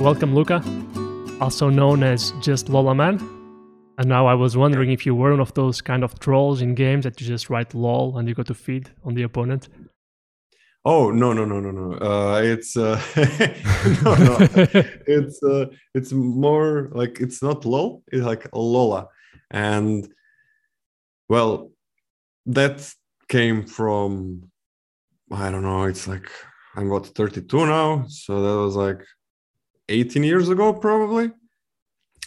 Welcome, Luca, also known as just Lola Man. And now I was wondering if you were one of those kind of trolls in games that you just write lol and you go to feed on the opponent. Oh no no no no no! Uh, it's uh, no no. it's uh, it's more like it's not lol. It's like Lola, and well, that came from I don't know. It's like I'm what 32 now, so that was like 18 years ago probably.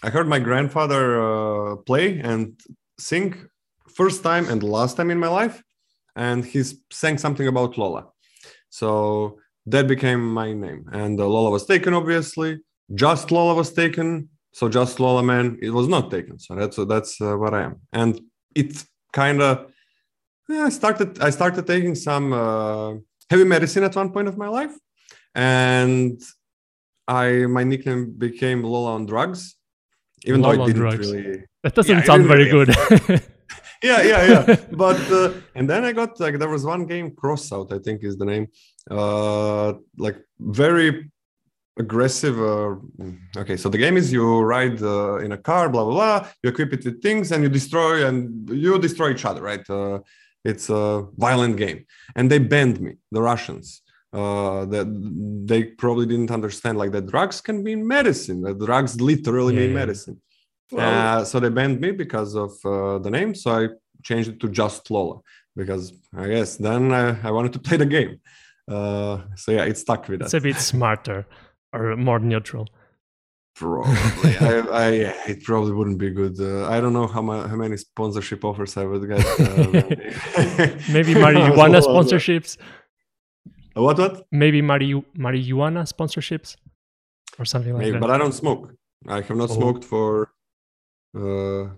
I heard my grandfather uh, play and sing first time and last time in my life, and he sang something about Lola. So that became my name, and uh, Lola was taken obviously. Just Lola was taken, so just Lola man it was not taken. So that's that's uh, what I am, and it kind of yeah, I started I started taking some uh, heavy medicine at one point of my life, and I my nickname became Lola on drugs, even Lola though it didn't drugs. really. That doesn't Yeah, sound very really. good. Yeah, yeah, yeah. but uh, and then I got like there was one game Crossout, I think is the name. Uh, like very aggressive. Uh, okay, so the game is you ride uh, in a car, blah blah blah. You equip it with things, and you destroy and you destroy each other, right? Uh, it's a violent game, and they banned me, the Russians. Uh, that they probably didn't understand like that drugs can be medicine. That drugs literally Yeah, mean yeah. medicine. Uh, so they banned me because of uh, the name. So I changed it to just Lola because I guess then I, I wanted to play the game. Uh, so yeah, it stuck with that it's a bit smarter or more neutral. Probably, I, I yeah, it probably wouldn't be good. Uh, I don't know how ma- how many sponsorship offers I would get. Uh, Maybe marijuana sponsorships. What what? Maybe mari- marijuana sponsorships or something like Maybe, that. but I don't smoke. I have not Oh. smoked for uh,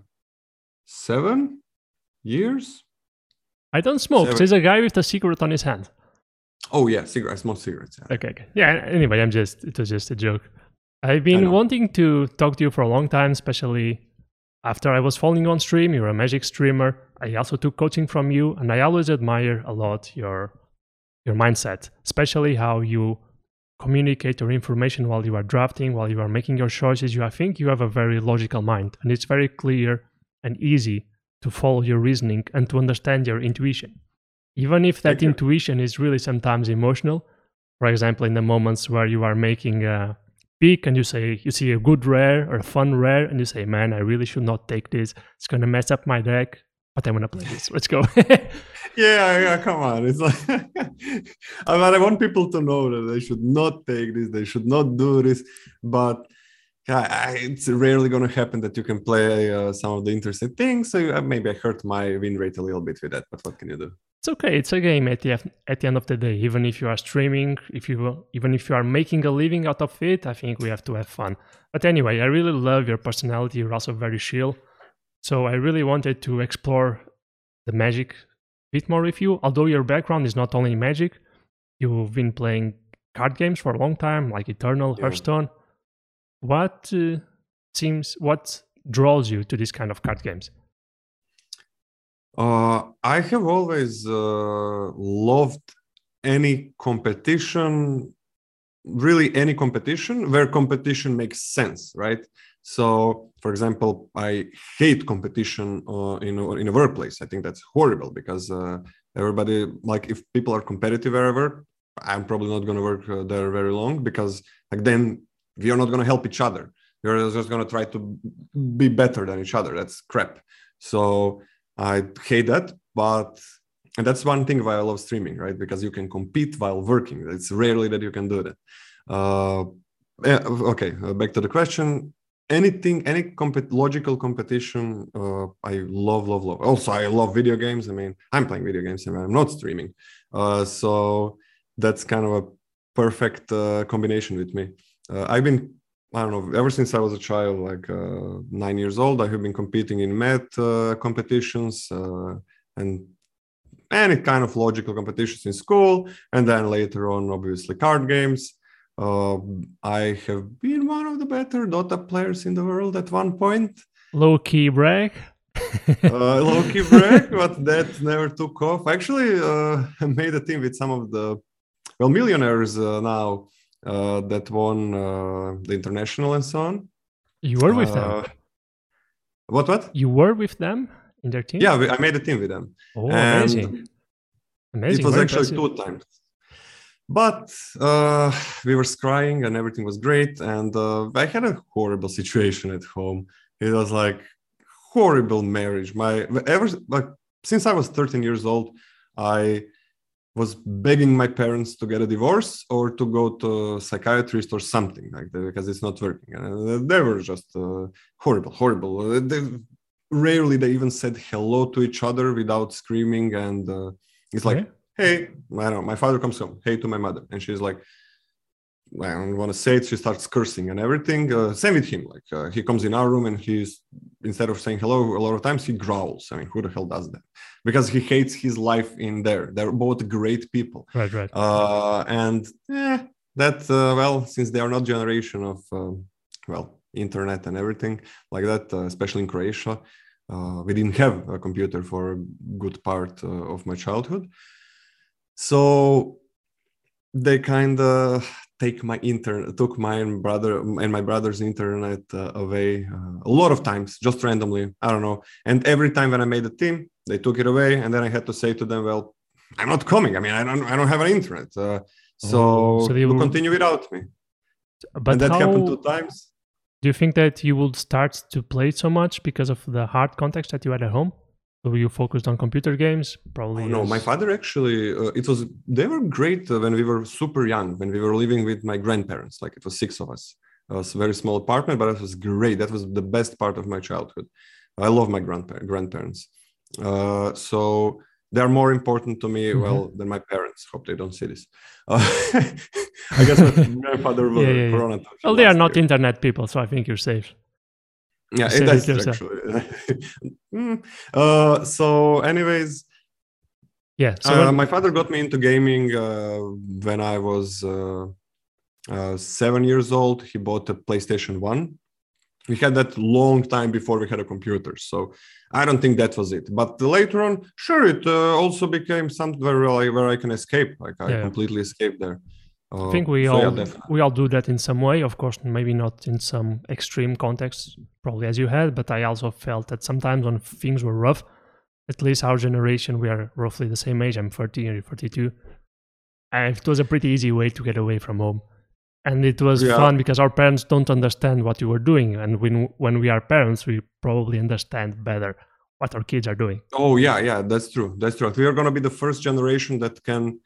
seven years. I don't smoke. Seven- There's a guy with a cigarette on his hand. Oh yeah, cigarettes. I smoke cigarettes. Yeah. Okay, okay. Yeah, anyway, I'm just, it was just a joke. I've been wanting to talk to you for a long time, especially after I was following you on stream. You're a magic streamer. I also took coaching from you, and I always admire a lot your your mindset, especially how you communicate your information while you are drafting, while you are making your choices. You, I think, you have a very logical mind, and it's very clear and easy to follow your reasoning and to understand your intuition, even if that intuition is really sometimes emotional for example in the moments where you are making a pick and you say you see a good rare or a fun rare and you say man i really should not take this. It's going to mess up my deck but i want to play this. Let's go Yeah, yeah, come on. It's like, I mean, I want people to know that they should not take this, they should not do this. But it's rarely going to happen that you can play uh, some of the interesting things. So uh, maybe I hurt my win rate a little bit with that. But what can you do? it's okay it's a game at the, at the end of the day even if you are streaming if you even if you are making a living out of it i think we have to have fun but anyway i really love your personality you're also very chill so i really wanted to explore the magic more with you although your background is not only magic you've been playing card games for a long time like eternal Yeah. hearthstone what uh, seems what draws you to this kind of card games Uh, I have always uh, loved any competition, really any competition where competition makes sense, right? So, for example, I hate competition uh, in in a workplace. I think that's horrible because uh, everybody, like, if people are competitive wherever, I'm probably not going to work uh, there very long because, like, then we are not going to help each other. We're just going to try to be better than each other. That's crap. So, I hate that, but and that's one thing why I love streaming, right? Because you can compete while working. It's rarely that you can do that. Uh, yeah, okay, uh, back to the question. Anything, any logical competition, uh, I love, love, love. Also, I love video games. I mean, I'm playing video games and I'm not streaming, uh, so that's kind of a perfect uh, combination with me. Uh, I've been I don't know, ever since I was a child, like uh, nine years old, I have been competing in math uh, competitions and any kind of logical competitions in school. And then later on, obviously, card games. Uh, I have been one of the better Dota players in the world at one point. low key brag Uh, low key brag, but that never took off. Actually, uh, made a team with some of the, well, millionaires uh, now uh, that won uh, the international and so on. You were with them. Uh, What? What? You were with them in their team. Yeah, we, I made a team with them. Oh, and amazing. Amazing. It was very actually impressive. two times. But uh, we were scrying and everything was great. And uh, I had a horrible situation at home. It was like horrible marriage. My ever like since I was 13 years old, I was begging my parents to get a divorce or to go to a psychiatrist or something like that because it's not working. And they were just uh, horrible, horrible. Uh, They, rarely they even said hello to each other without screaming. And uh, it's like. Hey, I don't know, my father comes home, hey to my mother. And she's like, I don't want to say it. She starts cursing and everything. Uh, same with him. Like uh, he comes in our room and he's instead of saying hello, a lot of times he growls. I mean, who the hell does that? Because he hates his life in there. They're both great people. Right, right. Uh, and eh, that uh, well, since they are not generation of um, well internet and everything like that, uh, especially in Croatia, uh, we didn't have a computer for a good part uh, of my childhood. So they kind of take my internet took my brother and my brother's internet uh, away uh, a lot of times just randomly i don't know. And every time when i made a team they took it away and then i had to say to them well i'm not coming. I mean i don't i don't have an internet. Uh, so, Oh, so they you will- continue without me. But and that how happened two times. do you think that you would start to play so much because of the hard context that you had at home? So you focused on computer games, probably. Oh, no, my father actually, uh, it was, they were great uh, when we were super young, when we were living with my grandparents. Like it was six of us. It was a very small apartment, but it was great. That was the best part of my childhood. I love my grandpa- grandparents. Uh, so they're more important to me, Mhm. well, than my parents. Hope they don't see this. Uh, I guess my grandfather will Yeah, yeah, yeah. Well, they are not year. internet people, so I think you're safe. Yeah, it, that's actually. Mm. uh, so, anyways, Yeah. So uh, when- my father got me into gaming uh, when I was uh, uh, seven years old. He bought a PlayStation One. We had that long time before we had a computer, so I don't think that was it. But later on, sure, it uh, also became something where I, where I can escape. Like I Yeah. completely escaped there. Uh, I think we so all yeah, we all do that in some way. Of course, maybe not in some extreme context, probably as you had. But I also felt that sometimes when things were rough, at least our generation, we are roughly the same age. I'm 30, you're 42. And it was a pretty easy way to get away from home, and it was Yeah. fun because our parents don't understand what you were doing, and when when we are parents, we probably understand better what our kids are doing. Oh yeah, yeah, that's true. That's true. We are gonna be the first generation that can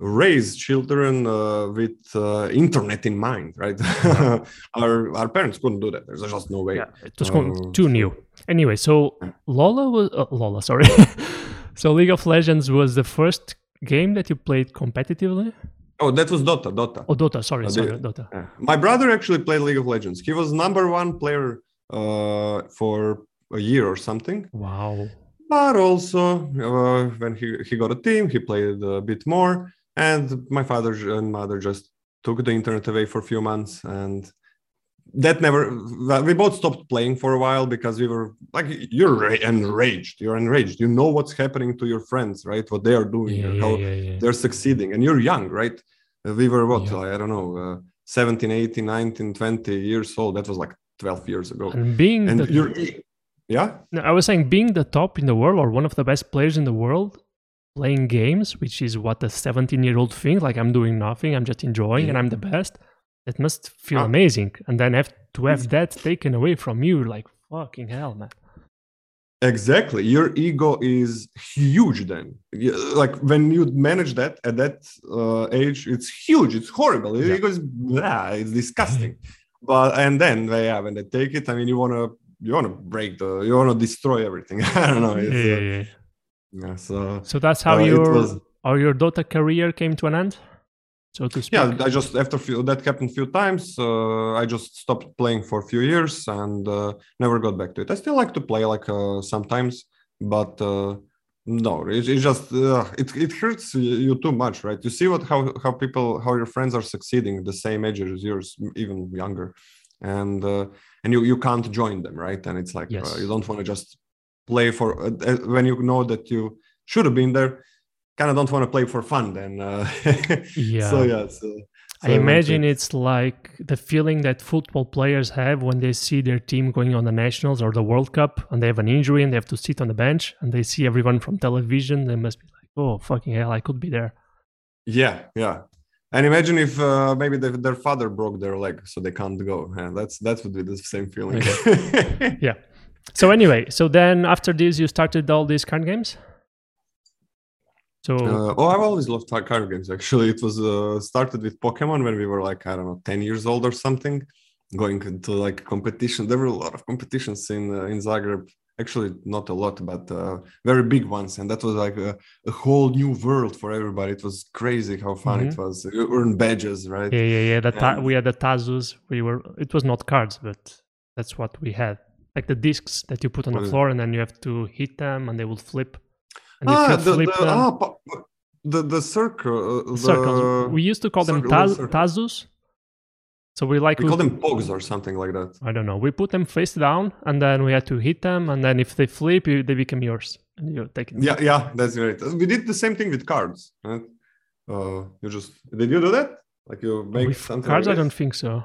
raise children uh, with uh, internet in mind, right? our our parents couldn't do that. There's just no way. Yeah, it was Oh, too new. Anyway, so Lola was uh, Lola, sorry. so League of Legends was the first game that you played competitively. Oh, that was Dota. Dota. Oh, Dota. Sorry, Uh, sorry, Dota. Yeah. My brother actually played League of Legends. He was number one player uh, for a year or something. Wow. But also, uh, when he, he got a team, he played a bit more. And my father and mother just took the internet away for a few months. And that never, we both stopped playing for a while because we were like, you're enraged. You're enraged. You know what's happening to your friends, right? What they are doing, Yeah, how yeah, yeah. they're succeeding. And you're young, right? We were what, Yeah. I don't know, uh, 17, 18, 19, 20 years old. That was like 12 years ago. And being And the, yeah? No, I was saying being the top in the world or one of the best players in the world playing games, which is what a 17 year old thinks, like I'm doing nothing, I'm just enjoying and I'm the best. It must feel Ah. amazing. And then have to have that taken away from you, like fucking hell, man. Exactly. Your ego is huge then. Like when you manage that at that uh, age, it's huge. It's horrible. Your Yeah. ego is blah, it's disgusting. but and then yeah, when they take it, I mean you wanna you wanna break the you wanna destroy everything. I don't know. It's, Yeah, uh, yeah, yeah. Yeah, so So that's how uh, your was or your Dota career came to an end, so to speak. yeah i just after few, that happened a few times uh, i just stopped playing for a few years and uh, never got back to it i still like to play like uh, sometimes but uh, no it, it just uh, it, it hurts you, too much right you see what how, how people how your friends are succeeding the same age as yours even younger and uh, and you you can't join them right and it's like Yes. uh, you don't want to just play for uh, uh, when you know that you should have been there kind of don't want to play for fun then uh, Yeah. so yeah so I imagine it's like the feeling that football players have when they see their team going on the nationals or the World Cup and they have an injury and they have to sit on the bench and they see everyone from television. They must be like, "Oh fucking hell, I could be there." Yeah, yeah. And imagine if uh, maybe the, their father broke their leg, so they can't go. Yeah, that's that would be the same feeling. Okay. yeah. So anyway, so then after this, you started all these card games. So uh, oh, I've always loved card games. Actually, it was uh, started with Pokemon when we were like I don't know, ten years old or something. Going into like competition, there were a lot of competitions in uh, in Zagreb. Actually, not a lot, but uh, very big ones, and that was like a, a, whole new world for everybody. It was crazy how fun mm-hmm. it was. You earn badges, right? Yeah, yeah, yeah. The ta- and... we had the Tazus. We were. It was not cards, but that's what we had. Like the discs that you put on the floor, and then you have to hit them, and they will flip and ah, the, the, ah, the, the circle. Uh, the circles. We used to call them taz, tazus. So we like we, call them pogs or something like that. I don't know. We put them face down, and then we had to hit them, and then if they flip, you, they become yours, and you take it. Yeah, yeah, that's right. We did the same thing with cards. Right? Uh, you just did you do that? Like you make with something. Cards, like I don't think so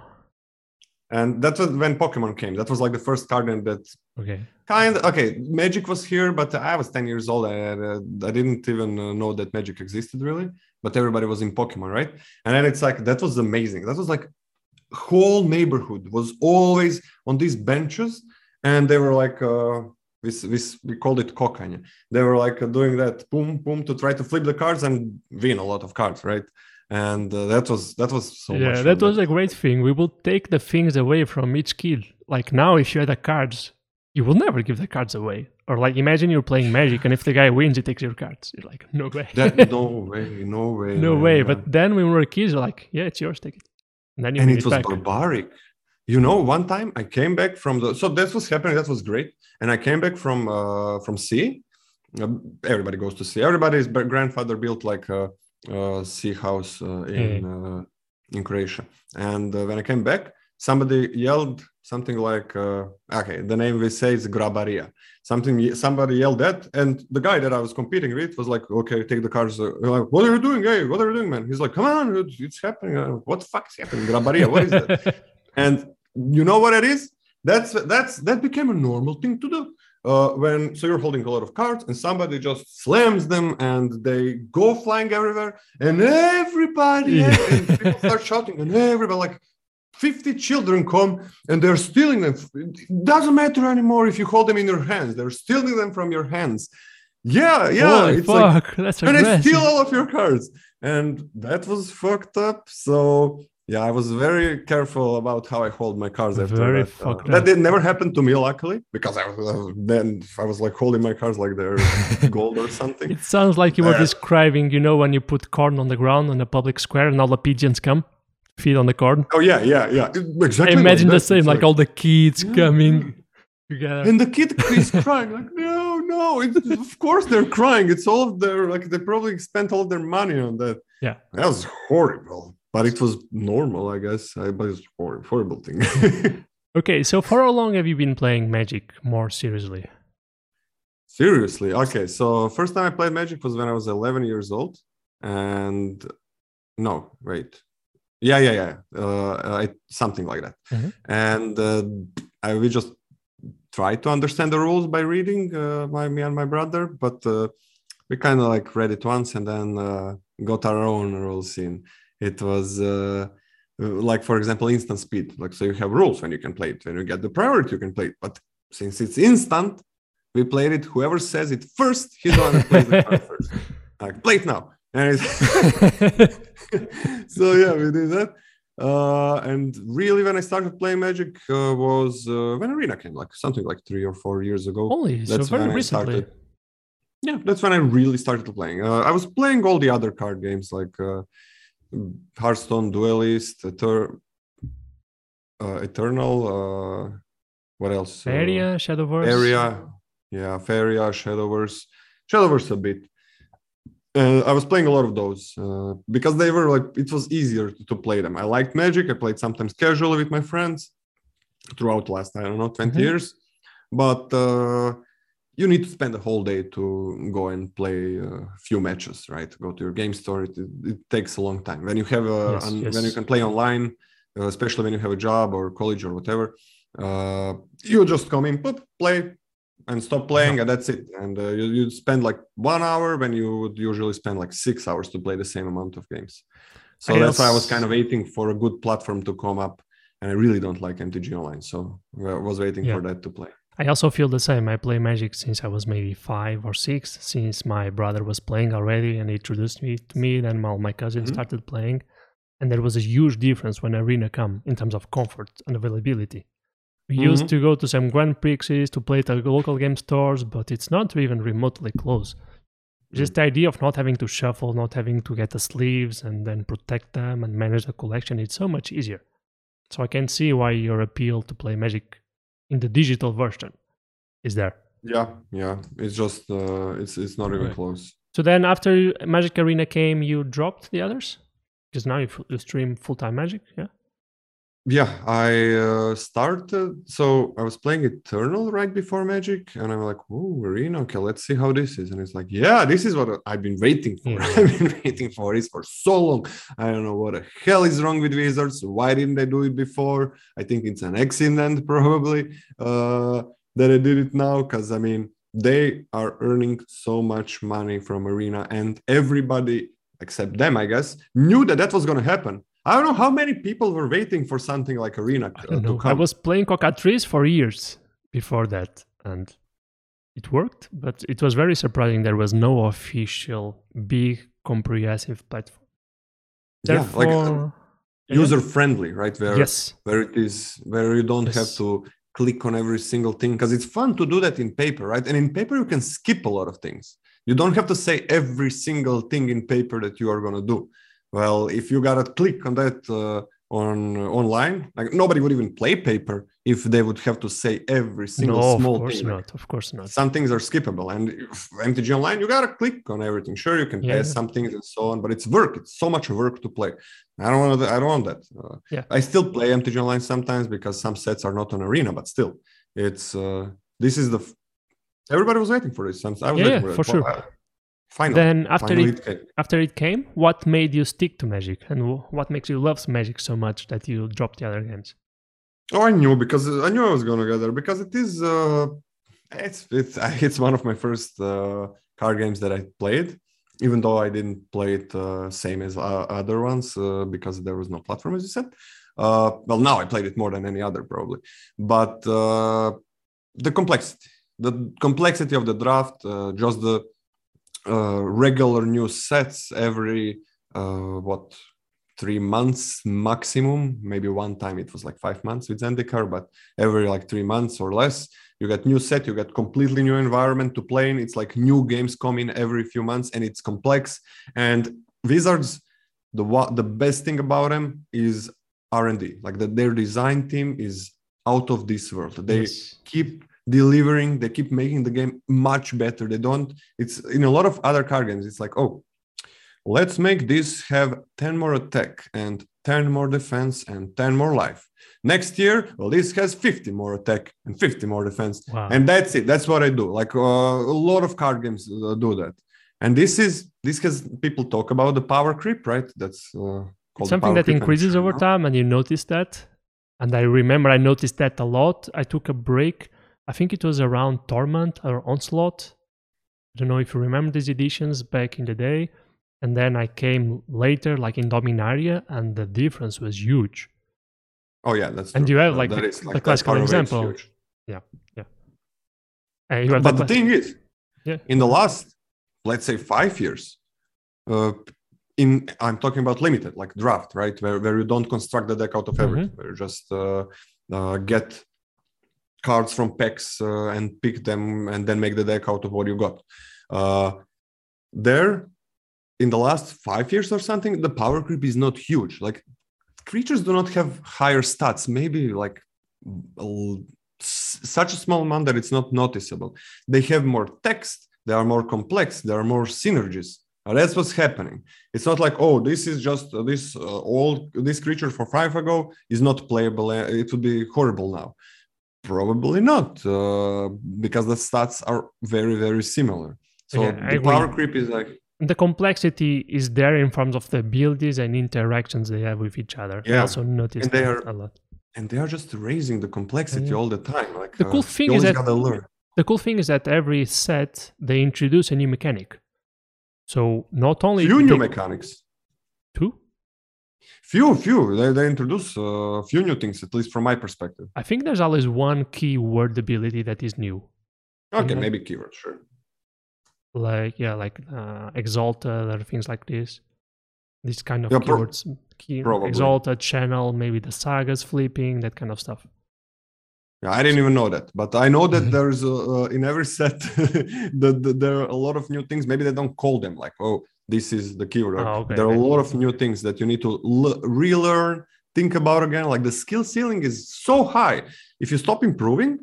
and that was when Pokemon came. That was like the first card game that okay kind of okay. Magic was here, but I was ten years old. I uh, I didn't even uh, know that Magic existed really. But everybody was in Pokemon, right? And then it's like that was amazing. That was like whole neighborhood was always on these benches, and they were like. Uh, this, this we called it kokanya. They were like doing that boom boom to try to flip the cards and win a lot of cards, right? And uh, that was that was so yeah that was a great thing. We will take the things away from each kid. Like now if you had the cards you will never give the cards away. Or like imagine you're playing magic and if the guy wins he takes your cards. You're like no way. That, no way no way no way. but then when we were kids like yeah it's yours take it. And then you and it, it was back. barbaric. You know one time i came back from the so that was happening that was great. And i came back from uh from sea uh, everybody goes to sea everybody's grandfather built like a uh, sea house uh, in mm. in Croatia. And when I came back, somebody yelled something like uh, okay the name we say is grabaria. Something somebody yelled that and the guy that i was competing with was like okay take the cars uh, like what are you doing? Hey what are you doing man? He's like come on it's, it's happening. Uh, what the fuck is happening? Grabaria what is that? And you know what it is? That's that's that became a normal thing to do uh, when so you're holding a lot of cards and somebody just slams them and they go flying everywhere and everybody yeah. and people start shouting and everybody like 50 children come and they're stealing them. It doesn't matter anymore if you hold them in your hands. They're stealing them from your hands. Yeah yeah Holy it's fuck, like, that's and they steal all of your cards. And that was fucked up. So yeah, I was very careful about how I hold my cards after very that. Uh, that did never happen to me, luckily, because I was uh, then I was like holding my cards like they're gold or something. It sounds like you were uh, describing, you know, when you put corn on the ground on a public square and all the pigeons come feed on the corn. Oh yeah, yeah, yeah, exactly. I imagine like the same, like, like, all the kids yeah. coming together, and the kid is crying like, no, no. of course they're crying. It's all their like they probably spent all their money on that. Yeah, that was horrible but it was normal, I guess. I, but it's a horrible thing. okay, so for how long have you been playing Magic more seriously? Seriously, okay. So first time I played Magic was when I was 11 years old, and no, wait, yeah, yeah, yeah, uh, I, something like that. Mm-hmm. And uh, I we just tried to understand the rules by reading uh, my me and my brother, but uh, we kind of like read it once and then uh, got our own rules in it was uh, like for example instant speed. Like so you have rules when you can play it. When you get the priority you can play it. But since it's instant we played it. Whoever says it first he's the one that plays the card first. Like play it now. And so yeah we did that. Uh, and really when i started playing magic uh, was uh, when arena came like something like three or four years ago. Holy, that's so very when recently. I started. Yeah that's when i really started playing. Uh, i was playing all the other card games like uh, Hearthstone Duelist, Eter- uh, Eternal. Uh, what else? Area, uh, Shadowverse. Area, yeah, Faeria, Shadowverse, Shadowverse a bit. Uh, I was playing a lot of those uh, because they were like it was easier to, to, play them. I liked Magic. I played sometimes casually with my friends throughout last I don't know 20 mm-hmm. years, but uh, you need to spend a whole day to go and play a few matches, right? Go to your game store. It, it takes a long time. When you have a Yes, an- yes. when you can play online, uh, especially when you have a job or college or whatever, uh, you just come in, put play, and stop playing, and that's it. And uh, you you spend like one hour when you would usually spend like six hours to play the same amount of games. So that's why I was kind of waiting for a good platform to come up. And I really don't like MTG Online, so I was waiting Yeah. for that to play. I also feel the same. I play Magic since I was maybe five or six, since my brother was playing already and he introduced me to me. Then all my cousins Mhm. started playing, and there was a huge difference when Arena come in terms of comfort and availability. We used Mhm. to go to some Grand Prixes to play at the local game stores, but it's not even remotely close. Just the idea of not having to shuffle, not having to get the sleeves and then protect them and manage the collection, it's so much easier. So I can see why your appeal to play Magic in the digital version is there. Yeah, yeah. It's just uh, it's it's not even close. So then, after Magic Arena came, you dropped the others because now you, f- you stream full time Magic. Yeah. Yeah, I uh, started. So I was playing Eternal right before Magic, and I'm like, "Oh, Arena. Okay, let's see how this is." And it's like, "Yeah, this is what I've been waiting for. Yeah. I've been waiting for this for so long. I don't know what the hell is wrong with Wizards. Why didn't they do it before? I think it's an accident, probably, uh, that I did it now. Because I mean, they are earning so much money from Arena, and everybody except them, I guess, knew that that was going to happen. I don't know how many people were waiting for something like Arena I uh, don't to come. I was playing Cockatrice for years before that, and it worked, but it was very surprising. There was no official big comprehensive platform. Yeah, like, uh, user friendly, right? Where yes, where it is where you don't have to click on every single thing because it's fun to do that in paper, right? And in paper you can skip a lot of things. You don't have to say every single thing in paper that you are going to do. Well, if you gotta click on that uh, on online, like nobody would even play paper if they would have to say every single small thing. no, of course thing. Not. Of course not. some things are skippable and if mtg online you gotta click on everything sure you can Yeah. pass some things and so on but it's work it's so much work to play i don't want i don't want that uh, Yeah. i still play mtg online sometimes because some sets are not on arena but still it's uh this is the f- everybody was waiting for this I'm- was Yeah, waiting for, it. for sure. Well, I- finally Then after finally it it came. after it came, what made you stick to Magic, and what makes you love Magic so much that you dropped the other games? Oh, I knew because I knew I was going to get there because it is uh, it's it's it's one of my first uh, card games that I played, even though I didn't play it uh, same as uh, other ones uh, because there was no platform, as you said. Uh, well, now I played it more than any other probably, but uh, the complexity, the complexity of the draft, uh, just the regular new sets every uh, what three months maximum. Maybe one time it was like five months with Zendikar, but every like three months or less, you get new set, you get completely new environment to play in. It's like new games come in every few months, and it's complex. And Wizards, the what the best thing about them is R and D. Like that, their design team is out of this world. They Yes. keep delivering they keep making the game much better. They don't it's in a lot of other card games it's like oh let's make this have 10 more attack and 10 more defense and 10 more life. Next year well this has 50 more attack and 50 more defense. Wow. and that's it that's what i do. Like uh, a lot of card games uh, do that. And this is this has people talk about the power creep right? That's uh, called something that increases over time and you notice that. And i remember i noticed that a lot. I took a break i think it was around torment or onslaught. I don't know if you remember these editions back in the day. And then i came later like in dominaria and the difference was huge. Oh yeah that's And you have, Uh, like, that the- is, the like, that classical power rate is example. and you have but the the thing is Yeah. in the last let's say five years uh, in i'm talking about limited like draft right? Where, where you don't construct the deck out of everything Mm-hmm. where you just uh, uh, get cards from packs uh, and pick them and then make the deck out of what you got. Uh, there in the last five years or something the power creep is not huge. Like creatures do not have higher stats. Maybe like such a small amount that it's not noticeable. They have more text they are more complex there are more synergies. That's what's happening. It's not like oh this is just uh, this uh, old this creature for five ago is not playable uh, it would be horrible now Probably not, uh, because the stats are very, very similar. So Yeah, the power creep is like, the complexity is there in terms of the abilities and interactions they have with each other. I Yeah. also noticed And they are- a lot. and they are just raising the complexity Yeah. all the time. Like The cool uh, thing is that-. The cool thing is that every set they introduce a new mechanic. So not only Few new they- mechanics. two, Few, few. They, they introduce a few new things, at least from my perspective. I think there's always one keyword ability that is new. Okay, Yeah. maybe keyword, sure. like yeah like uh, exalted or things like this these kind of Yeah, pro- key, probably. exalted channel maybe the sagas flipping that kind of stuff Yeah, I didn't even know that, but I know that there's uh, uh, in every set that that there are a lot of new things. Maybe they don't call them like, oh, this is the keyword. or Oh, okay, there are a lot of new things that you need to l- relearn, think about again. Like the skill ceiling is so high. If you stop improving,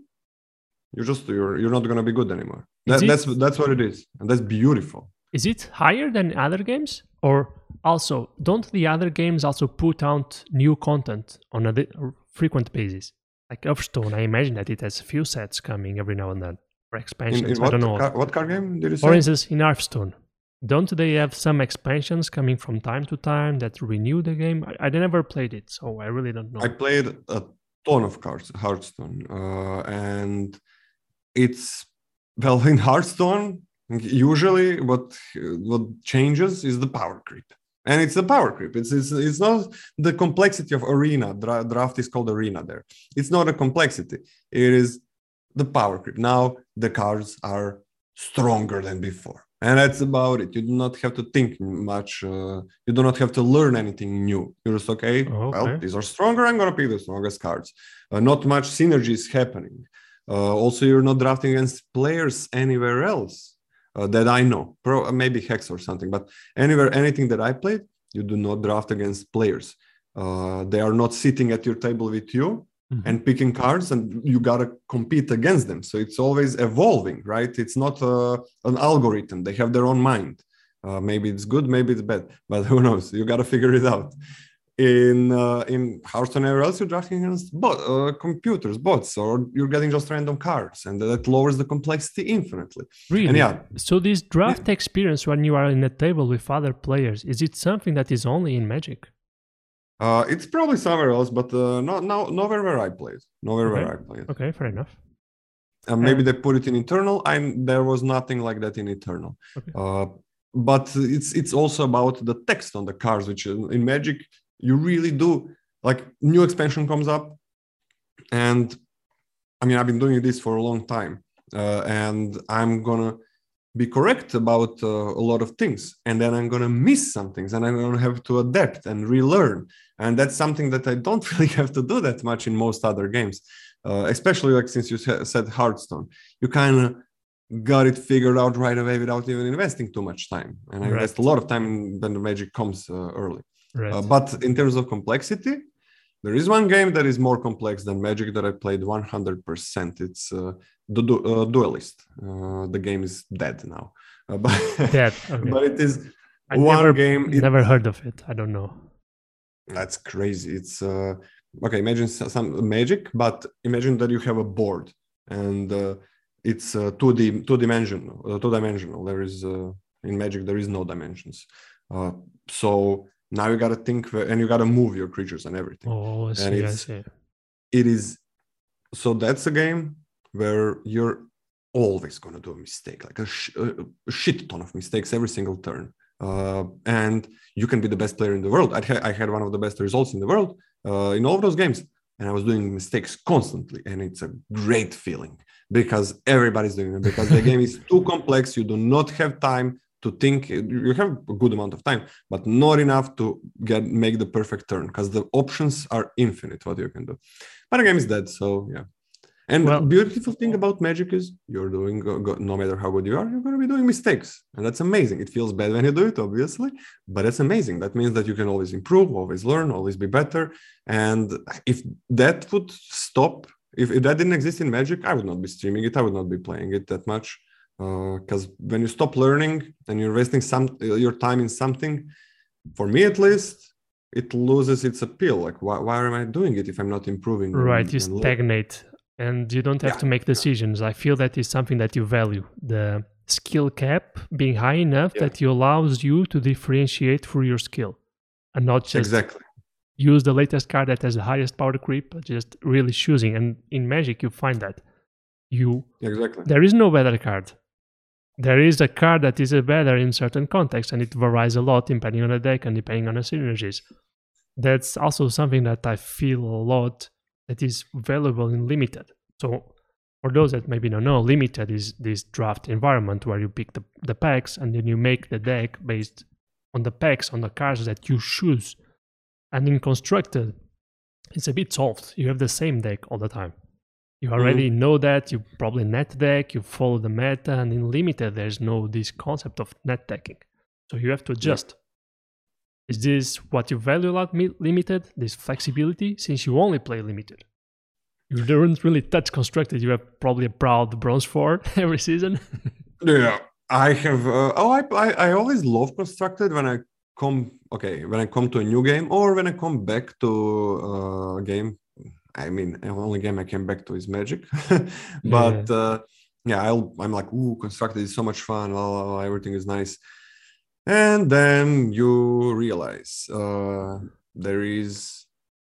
you're just you're you're not gonna be good anymore. That, that's that's what it is, and that's beautiful. is it higher than other games or also don't the other games also put out new content on a frequent basis like Hearthstone I imagine that it has a few sets coming every now and then or In, expansions in I what don't know car, what card game did you say? for instance in Hearthstone don't they have some expansions coming from time to time that renew the game I, I never played it so I really don't know I played a ton of cards, Hearthstone, uh, and it's well in Hearthstone. Usually, what what changes is the power creep, and it's the power creep. It's it's, it's not the complexity of arena. Dra- draft is called arena. There, it's not a complexity. It is the power creep. Now the cards are stronger than before, and that's about it. You do not have to think much. Uh, you do not have to learn anything new. You're just okay. Oh, Well, these are stronger. I'm gonna pick the strongest cards. Uh, not much synergy is happening. Uh, also, you're not drafting against players anywhere else uh, that I know. Pro, maybe Hex or something, but anywhere, anything that I played, you do not draft against players. Uh, they are not sitting at your table with you Mhm. and picking cards, and you gotta compete against them. So it's always evolving, right? It's not uh, an algorithm. They have their own mind. Uh, maybe it's good, maybe it's bad, but who knows? You gotta figure it out. In uh, in Hearthstone, anywhere else, you're drafting against bot, uh, computers, bots, or you're getting just random cards, and that lowers the complexity infinitely. Really? And yeah, So this draft experience when you are in a table with other players, is it something that is only in Magic? Uh, it's probably somewhere else, but uh, not now, nowhere where I played. Nowhere where Okay. I played. Okay, fair enough. Uh, maybe they put it in Eternal. I'm there was nothing like that in Eternal. Okay. Uh, but it's it's also about the text on the cards, which in in Magic you really do like new expansion comes up, and I mean I've been doing this for a long time, uh, and I'm gonna be correct about uh, a lot of things, and then I'm gonna miss some things, and I'm gonna have to adapt and relearn, and that's something that I don't really have to do that much in most other games uh, especially like since you said Hearthstone, you kind of got it figured out right away without even investing too much time. And I Right. invest a lot of time when the magic comes uh, early. Right. Uh, but in terms of complexity, there is one game that is more complex than Magic that I played 100%. It's uh, the du- uh, Duelist. Uh, the game is dead now, uh, but Dead. Okay. but it is I one never, game. it- never heard of it. I don't know. That's crazy. It's uh, okay. Imagine some magic, but imagine that you have a board and uh, it's uh, two D, two dimensional. Two dimensional. There is uh, in magic there is no dimensions. Uh, so now you gotta think and you gotta move your creatures and everything. Oh, I see. I it's- see. It is so that's a game where you're always gonna do a mistake, like a, sh- a shit ton of mistakes every single turn. Uh, and you can be the best player in the world. I, ha- I had one of the best results in the world uh, in all of those games, and I was doing mistakes constantly, and it's a great feeling because everybody's doing it. Because the game is too complex, you do not have time to think. You have a good amount of time, but not enough to get make the perfect turn because the options are infinite. What you can do, but the game is dead. So yeah. And Well- the beautiful thing about magic is you're doing no matter how good you are, you're going to be doing mistakes, and that's amazing. It feels bad when you do it, obviously, but it's amazing. That means that you can always improve, always learn, always be better. And if that would stop, if, if that didn't exist in magic, I would not be streaming it. I would not be playing it that much. Uh, because when you stop learning and you're wasting some your time in something, for me at least, it loses its appeal. Like why, why am I doing it if I'm not improving? and- Right. You and learning? stagnate and you don't have Yeah. to make decisions. I feel that is something that you value. The skill cap being high enough Yeah. that it allows you to differentiate through your skill and not just exactly. use the latest card that has the highest power creep, but just really choosing. And in Magic, you find that you Exactly. there is no better card. There is a card that is better in certain contexts, and it varies a lot depending on the deck and depending on the synergies. That's also something that I feel a lot that is valuable in limited. So, for those that maybe don't know, limited is this draft environment where you pick the, the packs and then you make the deck based on the packs, on the cards that you choose. And in constructed, it's a bit soft. You have the same deck all the time. You already know that. You probably net deck, you follow the meta, and in limited, there's no this concept of net decking. So you have to adjust. Is this what you value a lot, limited? This flexibility, since you only play limited. You don't really touch constructed. You have probably a proud bronze four every season. Yeah, I have. Uh, oh, I, I I always love constructed when I come. Okay, when I come to a new game or when I come back to uh, a game. I mean, the only game I came back to is Magic, but uh, yeah, I'll, I'm like, ooh, constructed is so much fun. everything is nice, and then you realize uh, there is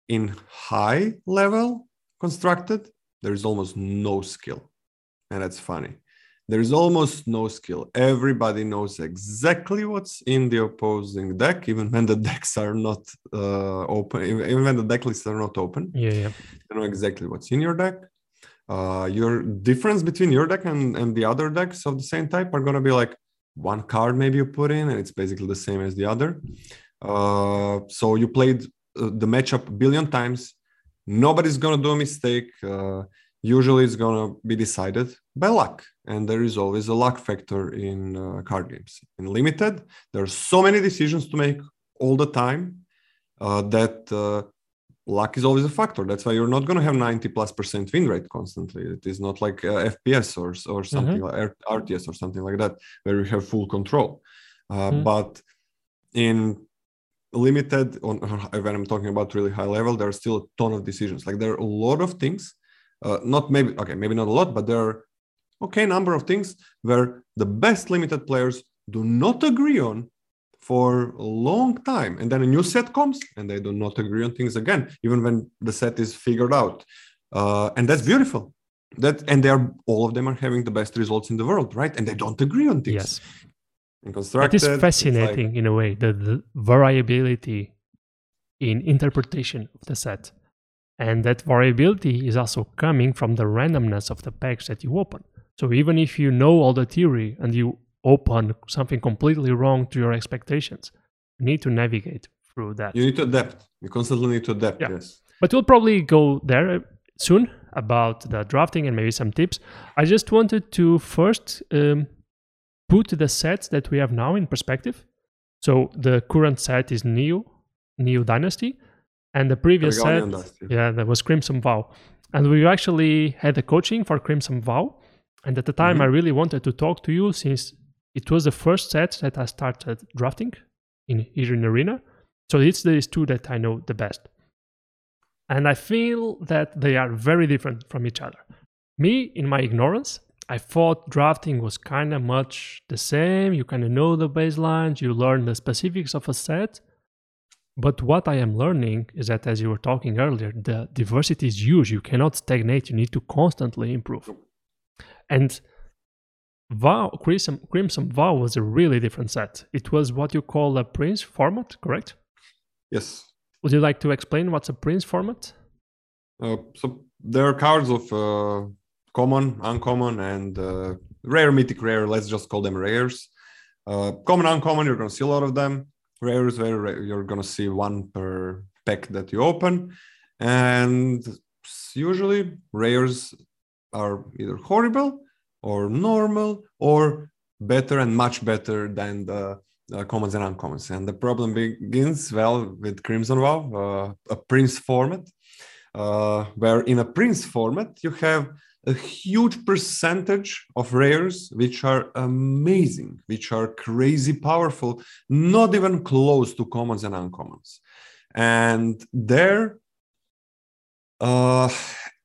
in high level constructed there is almost no skill, and that's funny there is almost no skill. Everybody knows exactly what's in the opposing deck, even when the decks are not uh, open, even when the deck lists are not open. yeah, yeah. You know exactly what's in your deck. Uh, your difference between your deck and, and the other decks of the same type are going to be like one card maybe you put in, and it's basically the same as the other. Uh, so you played uh, the matchup a billion times. Nobody's going to do a mistake. Usually it's going to be decided by luck and there is always a luck factor in uh, card games. In limited there are so many decisions to make all the time uh, that uh, luck is always a factor. That's why you're not going to have 90 plus percent win rate constantly. It is not like uh, fps or, or something like R- rts or something like that where you have full control. Uh, Mhm. but in limited on when i'm talking about really high level there are still a ton of decisions. Like there are a lot of things uh, not maybe okay maybe not a lot but there are okay number of things where the best limited players do not agree on for a long time. And then a new set comes and they do not agree on things again even when the set is figured out. Uh, and that's beautiful. That and they are all of them are having the best results in the world right? And they don't agree on things. Yes. It is it's like- fascinating in a way, the, the variability in interpretation of the set. And that variability is also coming from the randomness of the packs that you open. So even if you know all the theory and you open something completely wrong to your expectations, you need to navigate through that. you need to adapt you constantly need to adapt Yeah. yes But we'll probably go there uh, soon about the drafting and maybe some tips. I just wanted to first um, put the sets that we have now in perspective. So the current set is Neo, Neon Dynasty, and the previous set, yeah, that was Crimson Vow. And we actually had the coaching for Crimson Vow. And at the time, Mhm. I really wanted to talk to you since it was the first set that I started drafting in in Arena. So it's these two that I know the best. And I feel that they are very different from each other. Me, in my ignorance, I thought drafting was kind of much the same. You kind of know the baselines, you learn the specifics of a set. But what I am learning is that, as you were talking earlier, the diversity is huge. You cannot stagnate, you need to constantly improve. And Vow, Crimson, Crimson Vow was a really different set. It was what you call a Prince format, correct? yes Would you like to explain what's a Prince format? Uh, so there are cards of uh, common, uncommon, and uh, rare, mythic, rare. Let's just call them rares. Uh, common, uncommon, you're going to see a lot of them. Rares, very rare. You're to see one per pack that you open. And usually, rares are either horrible or normal or better and much better than the uh, commons and uncommons. And the problem begins, well, with Crimson Vow, uh, a Prince format uh, where in a prince format you have a huge percentage of rares which are amazing which are crazy powerful not even close to commons and uncommons. And there uh,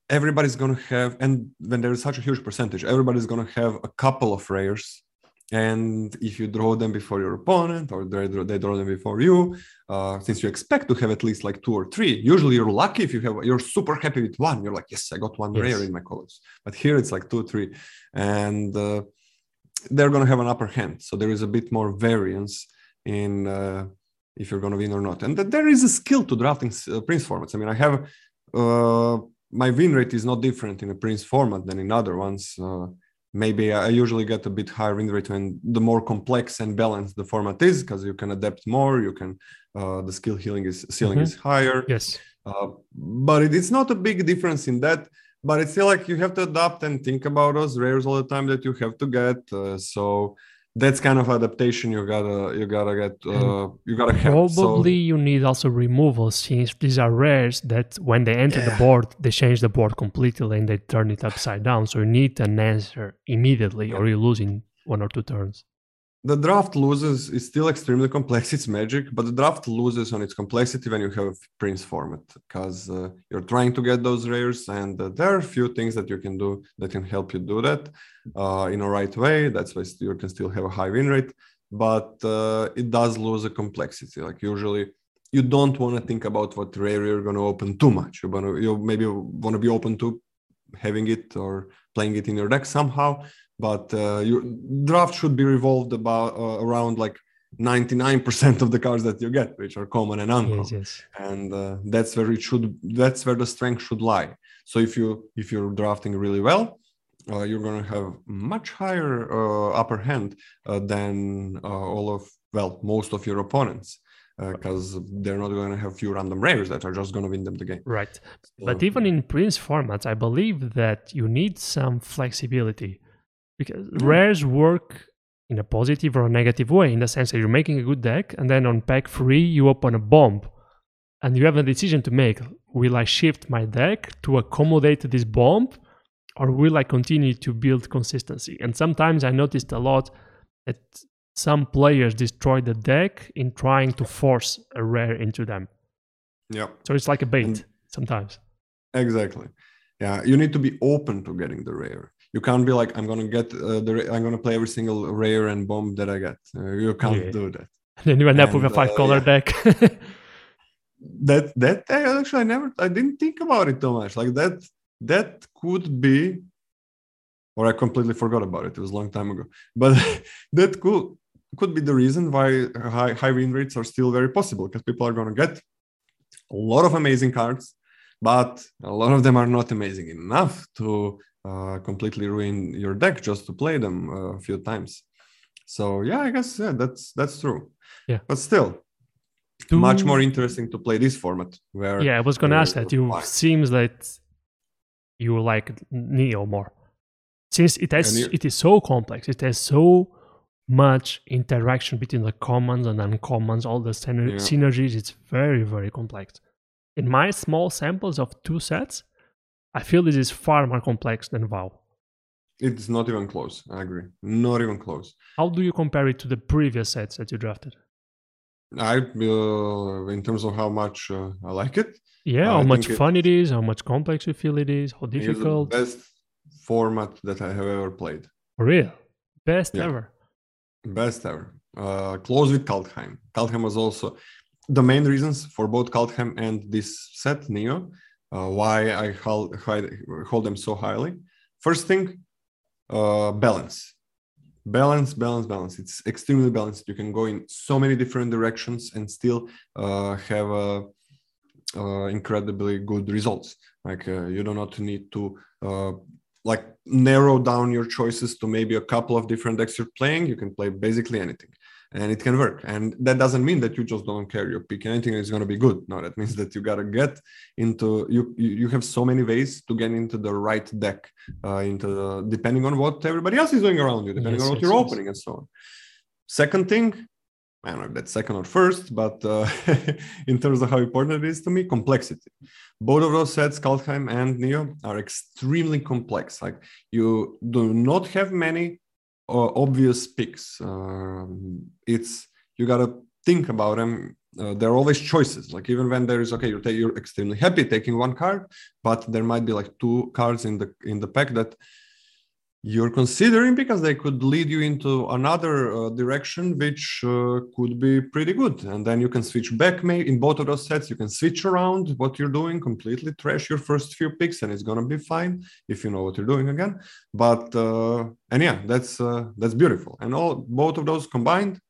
everybody's going to have and when there is such a huge percentage everybody's going to have a couple of rares and if you draw them before your opponent or they draw, they draw them before you uh, since you expect to have at least like two or three usually you're lucky if you have you're super happy with one. You're like yes i got one yes. rare in my colors. But here it's like two three. And uh, they're going to have an upper hand. So there is a bit more variance in uh, if you're going to win or not. And th- there is a skill to drafting uh, prince formats. I mean i have uh, my win rate is not different in a prince format than in other ones. Uh, maybe I usually get a bit higher win rate when the more complex and balanced the format is because you can adapt more. You can uh, the skill healing is ceiling mm-hmm. is higher. Yes, uh, but it, it's not a big difference in that. But it's still like you have to adapt and think about those rares all the time that you have to get. Uh, so that's kind of adaptation you gotta you gotta get uh, you gotta have. Probably so, you need also removal since these are rares that when they enter yeah. the board they change the board completely and they turn it upside down. So you need an answer immediately, yeah. or you lose in one or two turns the draft loses is still extremely complex. It's magic but the draft loses on its complexity when you have prince format because uh, you're trying to get those rares and uh, there are a few things that you can do that can help you do that uh, in a right way. That's why you can still have a high win rate. But uh, it does lose a complexity. Like usually you don't want to think about what rare you're going to open too much. You want to you maybe want to be open to having it or playing it in your deck somehow but uh, your draft should be revolved about uh, around like 99% of the cards that you get which are common and uncommon yes, yes. and uh, that's where it should that's where the strength should lie so if you if you're drafting really well uh, you're going to have much higher uh, upper hand uh, than all of well most of your opponents because uh, they're not going to have few random rares that are just going to win them the game. Right. So, but even in Prince formats, I believe that you need some flexibility because mm. rares work in a positive or a negative way in the sense that you're making a good deck and then on pack three you open a bomb. And you have a decision to make. Will i shift my deck to accommodate this bomb or will i continue to build consistency? And sometimes i noticed a lot that some players destroy the deck in trying to force a rare into them. Yeah so it's like a bait and sometimes. Exactly. Yeah you need to be open to getting the rare you can't be like i'm gonna get uh, the i'm gonna play every single rare and bomb that i get. Uh, you can't yeah. do that. Then you end up with a five color uh, yeah. deck. That that I actually i never i didn't think about it too much. Like that that could be or i completely forgot about it. It was a long time ago. But that could could be the reason why high, high win rates are still very possible because people are going to get a lot of amazing cards but a lot of them are not amazing enough to uh, completely ruin your deck just to play them uh, a few times. So yeah, I guess yeah, that's that's true. Yeah, but still, Do... much more interesting to play this format. Where yeah, I was gonna ask that. You seems that you like Neo more, since it has you... it is so complex. It has so much interaction between the commons and uncommons, all the syner- yeah. synergies. It's very very complex. In my small samples of two sets, I feel this is far more complex than VOW. It's not even close. I agree. Not even close. How do you compare it to the previous sets that you drafted? I, uh, in terms of how much uh, I like it. Yeah, how much fun it is, how much complex you feel it is, how difficult. best format that I have ever played. For real, best yeah. ever. Best ever. Uh, close with Kaldheim. Kaldheim was also the main reasons for both Kaldheim and this set Neo why I hold, hold them so highly. First thing, uh, balance. Balance, balance, balance. It's extremely balanced. You can go in so many different directions and still uh, have a, uh, incredibly good results. Like uh, you do not need to uh, like narrow down your choices to maybe a couple of different decks you're playing. You can play basically anything and it can work. And that doesn't mean that you just don't care. You pick anything is going to be good. No, that means that you got to get into you. You have so many ways to get into the right deck, uh, into the, depending on what everybody else is doing around you, depending yes, on what yes, you're yes. opening and so on. Second thing, I don't know if that's second or first, but uh, in terms of how important it is to me, complexity. Both of those sets, Kaldheim and Neo, are extremely complex. Like you do not have many obvious picks. Um, it's you gotta think about them uh, there are always choices. Like even when there is okay, you're, you're extremely happy taking one card, but there might be like two cards in the in the pack that you're considering because they could lead you into another uh, direction which uh, could be pretty good. And then you can switch back maybe in both of those sets. You can switch around what you're doing completely trash your first few picks and it's gonna be fine if you know what you're doing again. But uh, and yeah that's uh, that's beautiful. And all both of those combined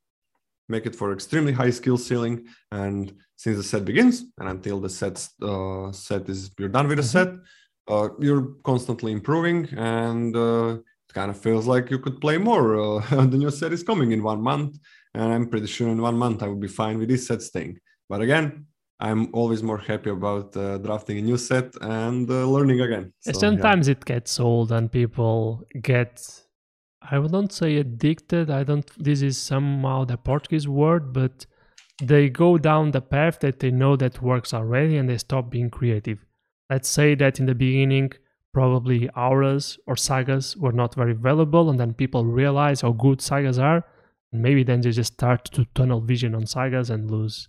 make it for extremely high skill ceiling. And since the set begins and until the set uh, set is you're done with the mm-hmm. set uh, you're constantly improving and uh, it kind of feels like you could play more. Uh, the new set is coming in one month, and I'm pretty sure in one month I will be fine with this set staying. But again, I'm always more happy about uh, drafting a new set and uh, learning again. So, Sometimes yeah. it gets old and people get, I would not say addicted. I don't, this is somehow the Portuguese word, but they go down the path that they know that works already and they stop being creative. Let's say that in the beginning, probably auras or sagas were not very valuable, and then people realize how good sagas are, and maybe then they just start to tunnel vision on sagas and lose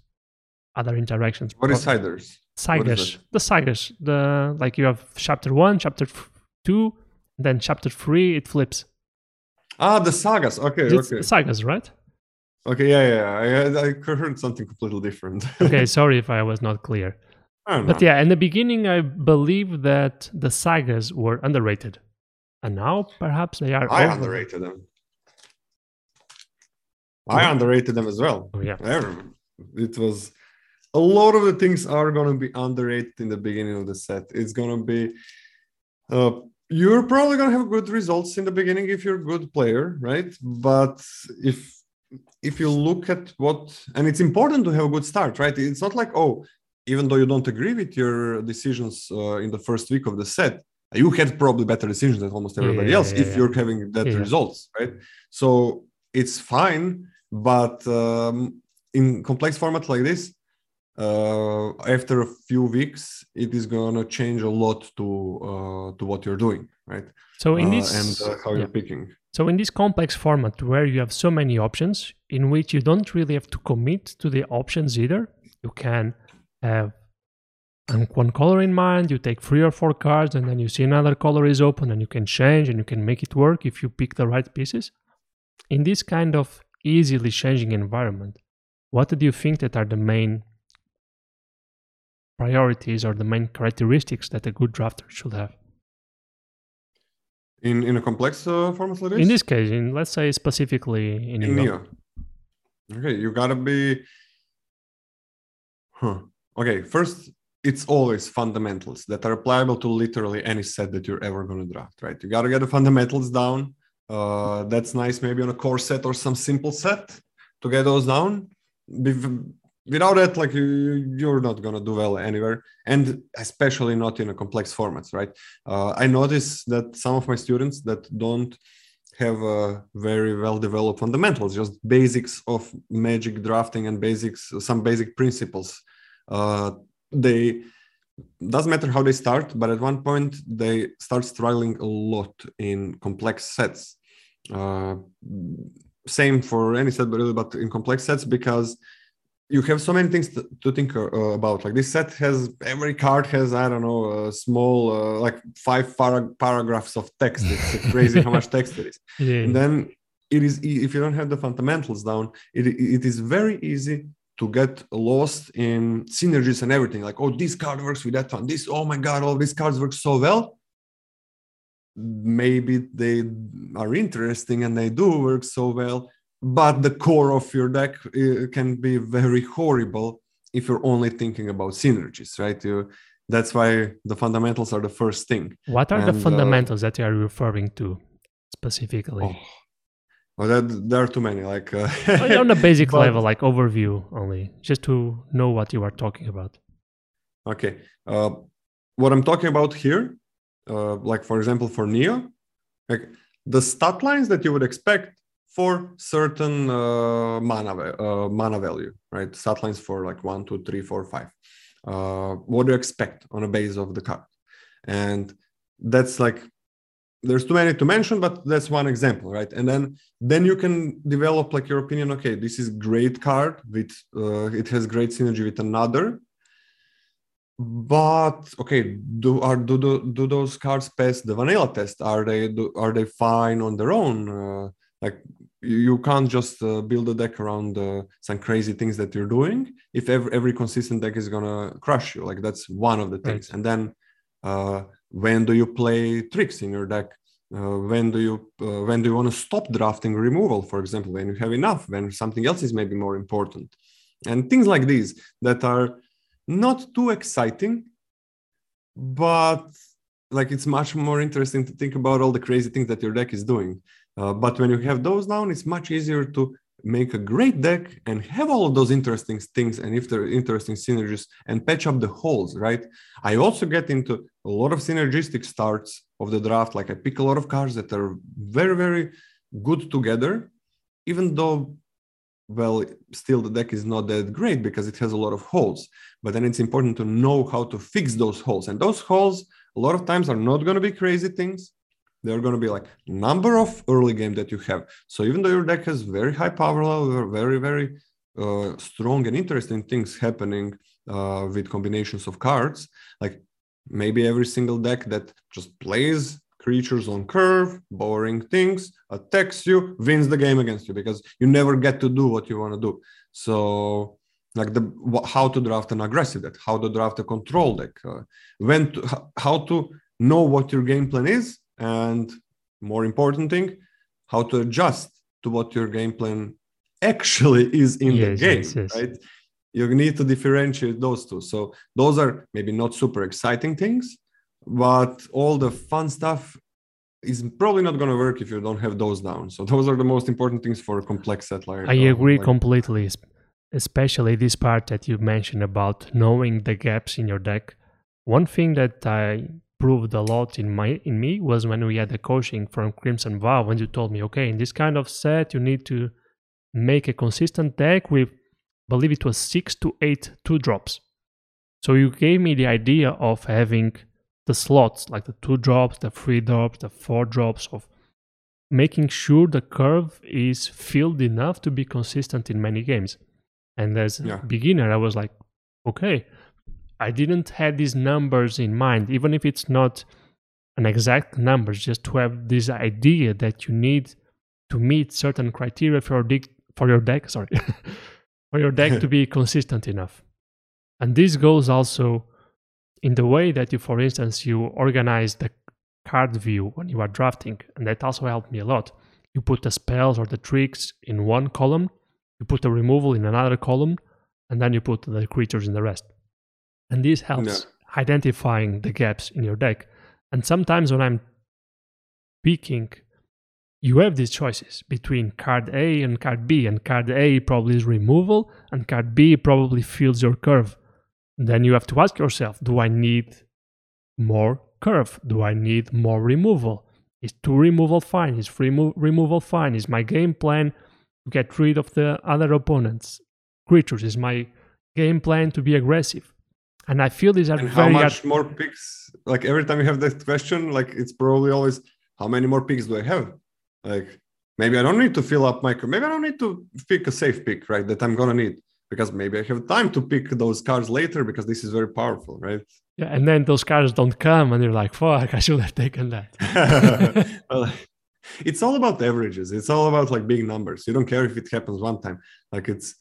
other interactions. What is sagas? Sagas, the sagas, the like you have chapter one, chapter f- two, then chapter three, it flips. Ah, the sagas. Okay, it's okay. Sagas, right? Okay, yeah, yeah. I, I heard something completely different. okay, sorry if I was not clear. But yeah, in the beginning, I believe that the sagas were underrated, and now perhaps they are. I over- underrated them. I underrated them as well. Oh, yeah, it was a lot of the things are going to be underrated in the beginning of the set. It's going to be. Uh, you're probably going to have good results in the beginning if you're a good player, right? But if if you look at what and it's important to have a good start right it's not like oh even though you don't agree with your decisions uh, in the first week of the set, you had probably better decisions than almost everybody yeah, else yeah, if yeah. you're having that results, right? So it's fine, but um, in complex format like this, uh, after a few weeks, it is gonna change a lot to uh, to what you're doing, right? So in uh, this and uh, how you're picking. So in this complex format where you have so many options, in which you don't really have to commit to the options either, you can have one color in mind, you take three or four cards, and then you see another color is open, and you can change and you can make it work if you pick the right pieces. In this kind of easily changing environment, what do you think that are the main priorities or the main characteristics that a good drafter should have? In in a complex uh, format like this? In this case, in let's say specifically in, in Neo. Okay, you gotta be. Huh okay, first, it's always fundamentals that are applicable to literally any set that you're ever going to draft, right? You got to get the fundamentals down. Uh, that's nice, maybe on a core set or some simple set to get those down. Without that, like you, you're not going to do well anywhere, and especially not in a complex formats, right? Uh, I notice that some of my students that don't have a very well developed fundamentals, just basics of magic drafting and basics, some basic principles uh, they doesn't matter how they start, but at one point they start struggling a lot in complex sets. Uh, same for any set, but, but in complex sets because you have so many things to, to think uh, about. Like this set has every card has I don't know a small uh, like five para- paragraphs of text. It's crazy how much text it is. Yeah. And then it is if you don't have the fundamentals down, it, it is very easy to get lost in synergies and everything. Like oh this card works with that one. This oh my god all these cards work so well. Maybe they are interesting and they do work so well but the core of your deck uh, can be very horrible if you're only thinking about synergies right? You that's why the fundamentals are the first thing. What are and, the uh, fundamentals uh, that you are referring to specifically? oh well, that, there are too many. Like uh, on a basic but, level, like overview only, just to know what you are talking about. Okay, uh, what I'm talking about here, uh, like for example, for Neo, like the stat lines that you would expect for certain uh, mana uh, mana value, right? Stat lines for like one, two, three, four, five. Uh, what do you expect on a base of the card? And that's like there's too many to mention but that's one example right? And then then you can develop like your opinion okay this is great card with uh, it has great synergy with another. But okay do are do, do, do those cards pass the vanilla test? Are they do, are they fine on their own? Uh, like you can't just uh, build a deck around uh, some crazy things that you're doing if every, every consistent deck is gonna crush you. Like that's one of the things. Right. and then uh, when do you play tricks in your deck? Uh, when do you uh, when do you want to stop drafting removal for example when you have enough when something else is maybe more important? And things like these that are not too exciting but like it's much more interesting to think about all the crazy things that your deck is doing. Uh, but when you have those down it's much easier to make a great deck and have all of those interesting things and if there are interesting synergies and patch up the holes, right? I also get into a lot of synergistic starts of the draft. Like I pick a lot of cards that are very, very good together, even though, well, still the deck is not that great because it has a lot of holes. But then it's important to know how to fix those holes. And those holes, a lot of times, are not going to be crazy things they're going to be like number of early game that you have. So even though your deck has very high power level very very uh, strong and interesting things happening uh, with combinations of cards like maybe every single deck that just plays creatures on curve boring things attacks you wins the game against you because you never get to do what you want to do. So like the how to draft an aggressive deck how to draft a control deck uh, when to, how to know what your game plan is and more important thing how to adjust to what your game plan actually is in yes, the game yes, yes. right? You need to differentiate those two. So those are maybe not super exciting things but all the fun stuff is probably not going to work if you don't have those down. So those are the most important things for a complex set like i uh, agree like, completely especially this part that you mentioned about knowing the gaps in your deck. One thing that i proved a lot in my in me was when we had the coaching from Crimson Vow when you told me, okay, in this kind of set you need to make a consistent deck with believe it was six to eight two drops. So you gave me the idea of having the slots, like the two drops, the three drops, the four drops, of making sure the curve is filled enough to be consistent in many games. And as yeah. a beginner, I was like, okay, I didn't have these numbers in mind, even if it's not an exact number, just to have this idea that you need to meet certain criteria for your, deck, for your deck, sorry, for your deck to be consistent enough. And this goes also in the way that you, for instance, you organize the card view when you are drafting, and that also helped me a lot. You put the spells or the tricks in one column, you put the removal in another column, and then you put the creatures in the rest. And this helps yeah. identifying the gaps in your deck. And sometimes when I'm picking, you have these choices between card A and card B, and card A probably is removal, and card B probably fills your curve. Then you have to ask yourself do I need more curve? Do I need more removal? Is two removal fine? Is three mo- removal fine? Is my game plan to get rid of the other opponent's creatures? Is my game plan to be aggressive? And I feel these are and very. How much more picks? Like every time you have that question, like it's probably always how many more picks do I have? Like maybe I don't need to fill up my. Maybe I don't need to pick a safe pick, right? That I'm gonna need because maybe I have time to pick those cards later because this is very powerful, right? Yeah, and then those cards don't come, and you're like, "Fuck, I should have taken that." well, it's all about averages. It's all about like big numbers. You don't care if it happens one time. Like it's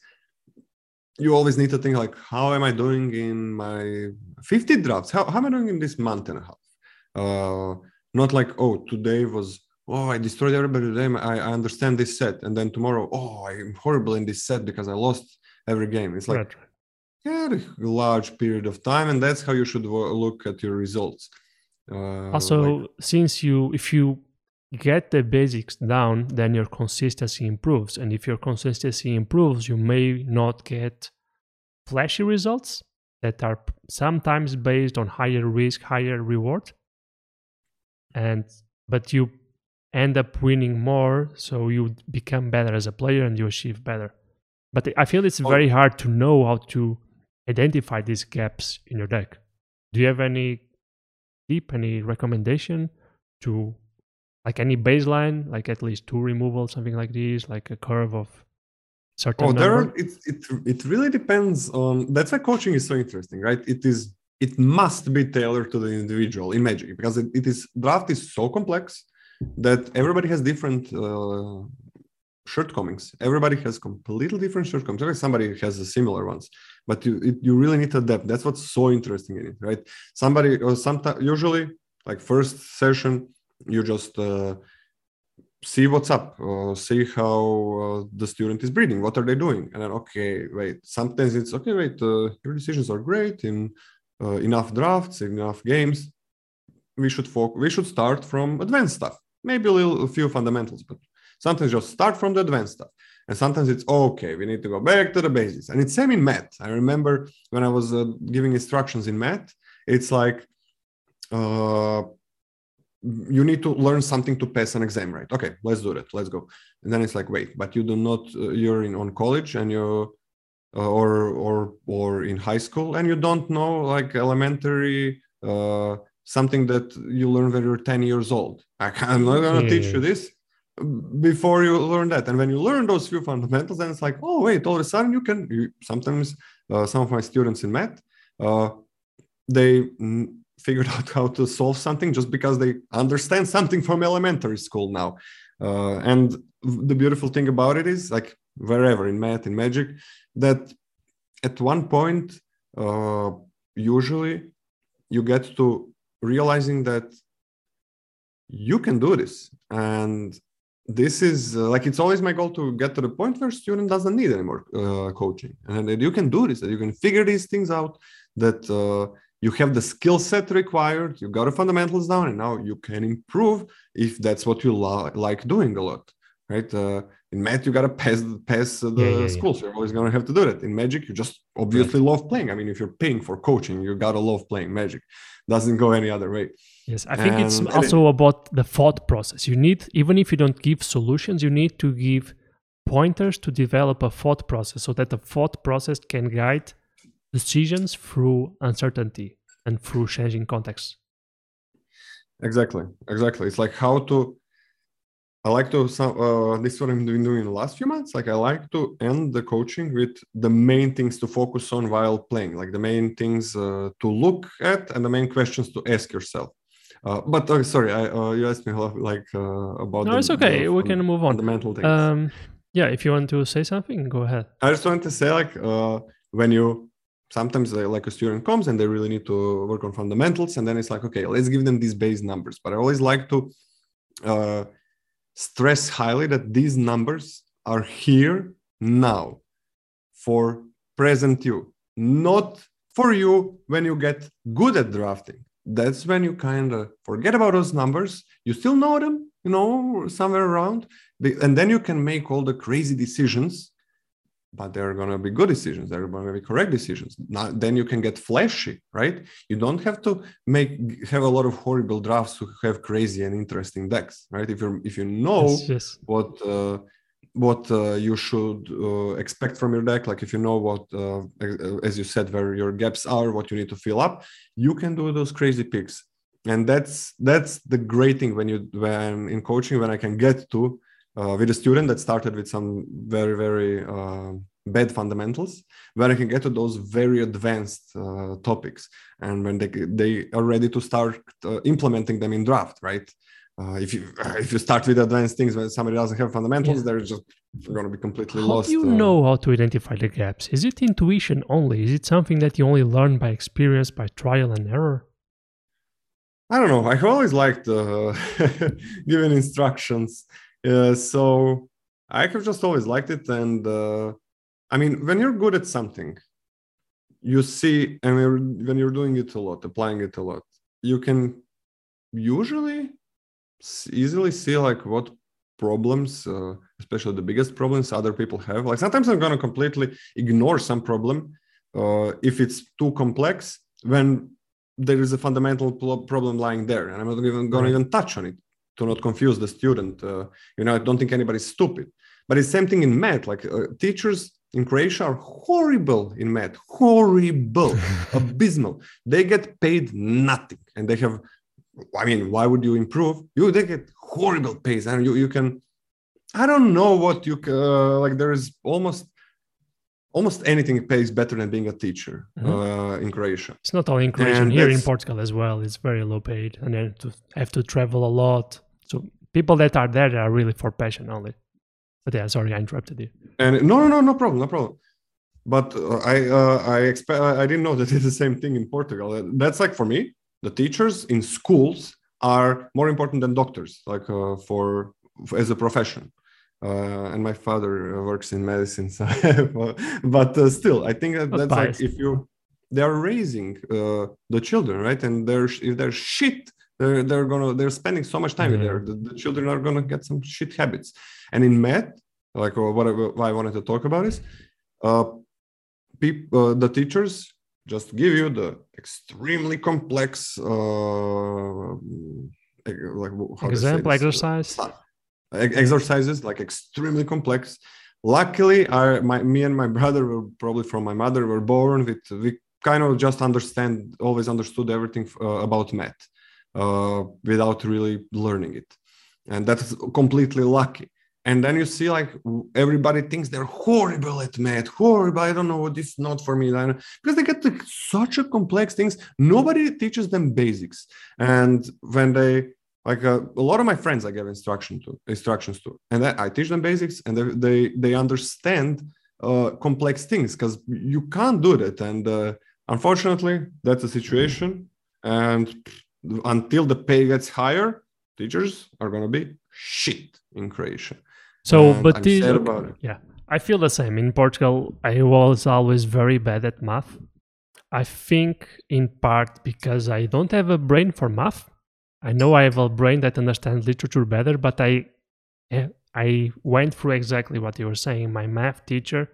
you always need to think like how am i doing in my 50 drafts? How, how am i doing in this month and a half? Uh, not like oh today was oh i destroyed everybody today. I, I understand this set. And then tomorrow oh i'm horrible in this set because i lost every game. It's like right. yeah a large period of time. And that's how you should look at your results. Uh, also like, since you if you get the basics down, then your consistency improves. And if your consistency improves, you may not get flashy results that are sometimes based on higher risk, higher reward. And but you end up winning more, so you become better as a player and you achieve better. But I feel it's very hard to know how to identify these gaps in your deck. Do you have any tip, any recommendation to like any baseline, like at least two removal, something like this, like a curve of certain. Oh, there are, it, it it really depends on. That's why coaching is so interesting, right? It is it must be tailored to the individual in Magic because it, it is draft is so complex that everybody has different uh, shortcomings. Everybody has completely different shortcomings. Like somebody has a similar ones, but you it, you really need to adapt. That's what's so interesting in it, right? Somebody or sometimes usually like first session you just uh, see what's up uh, see how uh, the student is breathing what are they doing? And then okay wait sometimes it's okay wait uh, your decisions are great in uh, enough drafts enough games. We should we should start from advanced stuff. Maybe a little a few fundamentals but sometimes just start from the advanced stuff. And sometimes it's okay we need to go back to the basics. And it's same in math. I remember when i was uh, giving instructions in math it's like you need to learn something to pass an exam right? Okay let's do that. Let's go. And then it's like wait but you do not uh, you're in on college and you uh, or or or in high school and you don't know like elementary uh, something that you learn when you're 10 years old. I'm not going to Yeah, teach you this before you learn that. And when you learn those few fundamentals then it's like oh wait all of a sudden you can you, sometimes uh, some of my students in math uh, they mm, figured out how to solve something just because they understand something from elementary school now. Uh, and the beautiful thing about it is, like wherever in math, in magic, that at one point, uh, usually you get to realizing that you can do this. And this is uh, like it's always my goal to get to the point where student doesn't need any more uh, coaching and that you can do this that you can figure these things out that uh, you have the skill set required you got the fundamentals down and now you can improve if that's what you lo- like doing a lot right? Uh, in math you got to pass pass the Yeah, yeah, yeah. so you're always going to have to do that. In magic you just obviously love playing. I mean if you're paying for coaching you got to love playing magic. Doesn't go any other way. Yes, I think it's And- and also about the thought process. You need, even if you don't give solutions, you need to give pointers to develop a thought process so that the thought process can guide decisions through uncertainty and through changing contexts. Exactly, exactly. It's like how to. I like to. some- Uh, this is what I'm doing doing in the last few months. Like I like to end the coaching with the main things to focus on while playing, like the main things uh, to look at and the main questions to ask yourself. Uh, but uh, sorry, I, uh, you asked me a lot, like uh, about. No, the- it's okay. the We can move on. Fundamental things. Um, yeah, if you want to say something, go ahead. I just wanted to say, like, uh, when you sometimes uh, like a student comes and they really need to work on fundamentals, and then it's like, okay, let's give them these base numbers. But I always like to uh, stress highly that these numbers are here now for present you, not for you when you get good at drafting. That's when you kind of forget about those numbers. You still know them, you know, somewhere around, and then you can make all the crazy decisions but they're going to be good decisions they're going to be correct decisions. Now, then you can get flashy right? You don't have to make have a lot of horrible drafts to have crazy and interesting decks right? If you're if you know Yes, yes. what uh, what uh, you should uh, expect from your deck like if you know what uh, as you said where your gaps are what you need to fill up you can do those crazy picks. And that's that's the great thing when you when in coaching when i can get to uh, with a student that started with some very very uh, bad fundamentals where i can get to those very advanced uh, topics and when they they are ready to start uh, implementing them in draft right uh, if you if you start with advanced things when somebody doesn't have fundamentals Yeah. they're just going to be completely How lost do you uh, know how to identify the gaps? Is it intuition only? Is it something that you only learn by experience, by trial and error? I don't know. i've always liked uh, giving instructions, uh, so I have just always liked it. And uh, I mean, when you're good at something, you see, and when you're, when you're doing it a lot, applying it a lot, you can usually easily see like what problems, uh, especially the biggest problems, other people have. Like sometimes I'm gonna completely ignore some problem uh, if it's too complex when there is a fundamental problem lying there and i'm not even going Right. to even touch on it to not confuse the student uh, you know i don't think anybody's stupid but it's the same thing in math like uh, teachers in croatia are horrible in math horrible abysmal they get paid nothing and they have I mean, why would you improve? You they get horrible pays, and you you can. I don't know what you uh, like. There is almost almost anything pays better than being a teacher mm-hmm. uh, in Croatia. It's not only in Croatia. And here in Portugal as well, it's very low paid, and then to have to travel a lot. So people that are there, are really for passion only. But yeah, sorry, I interrupted you. And no, no, no, no problem, no problem. But uh, I, uh, I expect I didn't know that it's the same thing in Portugal. That's like for me, the teachers in schools are more important than doctors, like uh, for, for as a profession uh, and my father works in medicine so but uh, still i think that that's like if you they are raising uh, the children right and they're if they're shit they're, they're gonna they're spending so much time mm-hmm. there the, the, children are gonna get some shit habits. And in math like uh, what I, what I wanted to talk about is uh, people uh, the teachers just give you the extremely complex uh, like example exercise? Exercises like extremely complex. Luckily our my me and my brother were probably from my mother were born with we kind of just understand always understood everything uh, about math uh, without really learning it. And that's completely lucky. And then you see like everybody thinks they're horrible at math horrible i don't know what this is not for me because they get to such a complex things. Nobody teaches them basics. And when they like uh, a lot of my friends i give instruction to instructions to and i, I teach them basics and they they, they understand uh, complex things because you can't do that. And uh, unfortunately that's a situation. And until the pay gets higher teachers are going to be shit in croatia. So and but these, yeah i feel the same. In portugal i was always very bad at math. I think in part because i don't have a brain for math. I know I have a brain that understands literature better, but I eh, I went through exactly what you were saying. My math teacher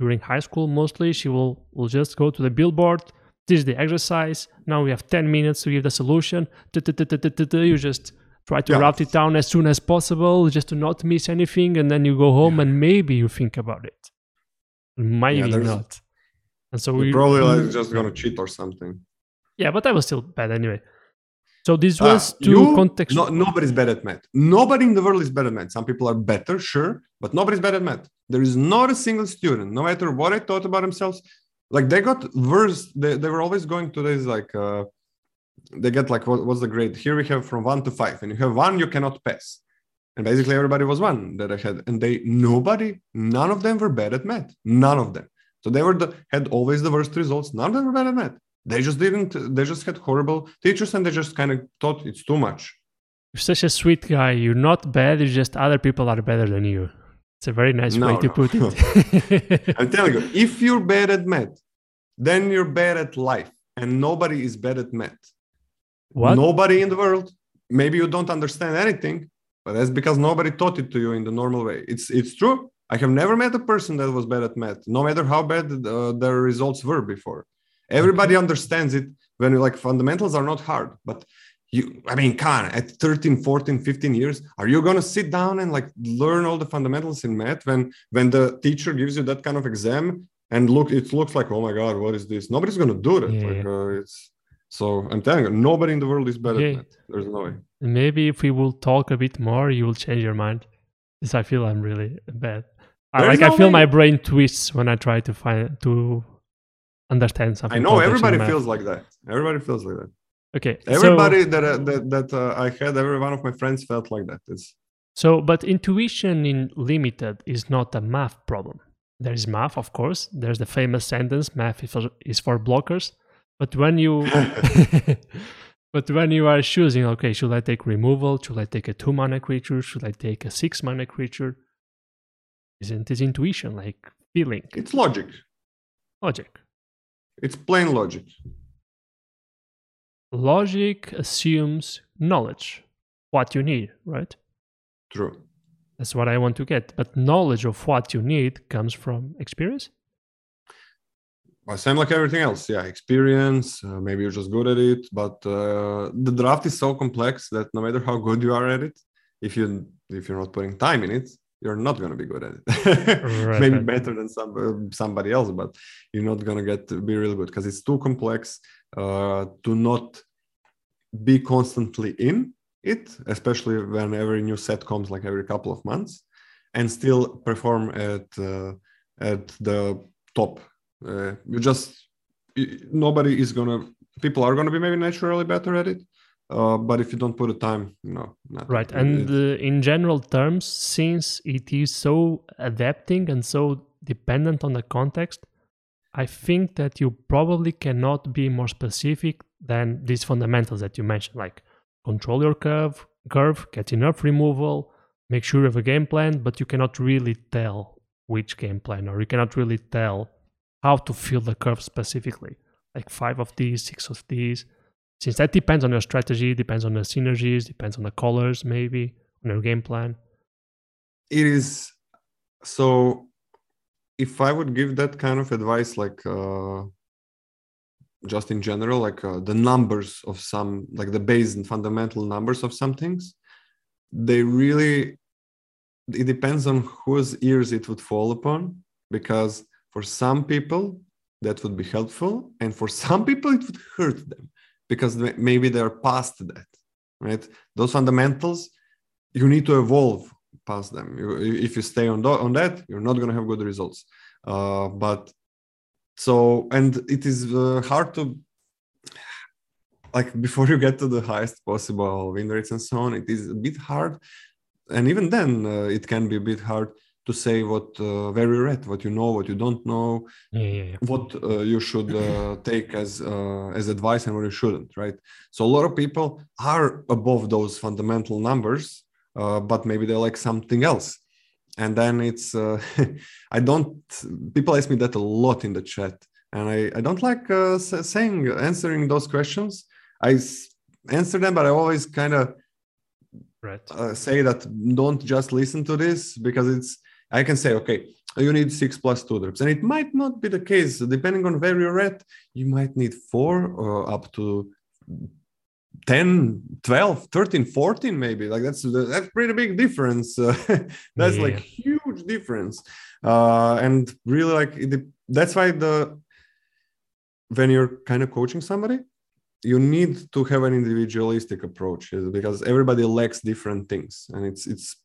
during high school mostly she will will just go to the billboard, this is the exercise. Now we have 10 minutes to give the solution. You just try to write it down as soon as possible just to not miss anything and then you go home and maybe you think about it. Maybe not. And so we probably like just gonna cheat or something. Yeah, but I was still bad anyway. So this ah, was uh, to you, context. No, nobody's bad at math. Nobody in the world is better at math. Some people are better, sure, but nobody's bad at math. There is not a single student, no matter what I thought about themselves, like they got worse. They, they were always going to this like uh, they get like what, what's the grade? Here we have from one to five, and you have one, you cannot pass. And basically everybody was one that I had, and they nobody, none of them were bad at math. None of them. So they were the had always the worst results. None of them were bad at math they just didn't they just had horrible teachers and they just kind of thought it's too much you're such a sweet guy you're not bad it's just other people are better than you it's a very nice no, way to no. put it. I'm telling you if you're bad at math then you're bad at life and nobody is bad at math. What? Nobody in the world. Maybe you don't understand anything but that's because nobody taught it to you in the normal way. It's it's true. I have never met a person that was bad at math no matter how bad uh, their results were before. Everybody understands it when like fundamentals are not hard, but you, I mean, on, at 13, 14, 15 years, are you going to sit down and like learn all the fundamentals in math when, when the teacher gives you that kind of exam and look, it looks like, oh my God, what is this? Nobody's going to do that. Yeah. Like, uh, it's, so I'm telling you, nobody in the world is better yeah. There's no way. Maybe if we will talk a bit more, you will change your mind. Because I feel I'm really bad. I, like no I feel way. my brain twists when I try to find to understand something. I know everybody feels like that. Everybody feels like that. Okay. Everybody so, that uh, that that uh, I had, every one of my friends felt like that. It's so, but intuition in limited is not a math problem. There is math, of course. There's the famous sentence: "Math is for, is for blockers." But when you but when you are choosing, okay, should I take removal? Should I take a two mana creature? Should I take a six mana creature? Isn't it intuition like feeling? It's logic. Logic. It's plain logic. Logic assumes knowledge, what you need, right? True. That's what I want to get. But knowledge of what you need comes from experience. Well, same like everything else. Yeah, experience. Uh, maybe you're just good at it, but uh, the draft is so complex that no matter how good you are at it, if you if you're not putting time in it, you're not going to be good at it. right, Maybe right. better than some uh, somebody else, but you're not going to get to be really good because it's too complex uh, to not be constantly in it, especially when every new set comes like every couple of months, and still perform at uh, at the top. Uh, you just nobody is gonna. People are gonna be maybe naturally better at it, uh, but if you don't put the time, no. Right, and uh, in general terms, since it is so adapting and so dependent on the context, I think that you probably cannot be more specific than these fundamentals that you mentioned, like control your curve, curve, get enough removal, make sure you have a game plan, but you cannot really tell which game plan, or you cannot really tell how to fill the curve specifically. Like five of these, six of these. Since that depends on your strategy, depends on the synergies, depends on the colors, maybe on your game plan. It is so. If I would give that kind of advice, like uh, just in general, like uh, the numbers of some, like the base and fundamental numbers of some things, they really, it depends on whose ears it would fall upon. Because for some people, that would be helpful. And for some people, it would hurt them because maybe they're past that, right? Those fundamentals, you need to evolve past them. You, if you stay on, on that, you're not going to have good results. Uh, but so and it is uh, hard to like before you get to the highest possible win rates and so on it is a bit hard and even then uh, it can be a bit hard to say what uh, you're at what you know what you don't know yeah, yeah, yeah. what uh, you should uh, take as uh, as advice and what you shouldn't right so a lot of people are above those fundamental numbers but maybe they like something else and then it's uh, i don't people ask me that a lot in the chat and i, I don't like uh, saying answering those questions i answer them but i always kind of right. uh, say that don't just listen to this because it's i can say okay you need six plus two drops and it might not be the case. Depending on where you're at you might need four or up to 10 12 13 14 maybe. Like that's that's pretty big difference. Uh, that's yeah. like huge difference. Uh, and really like it, that's why the when you're kind of coaching somebody you need to have an individualistic approach because everybody lacks different things. And it's it's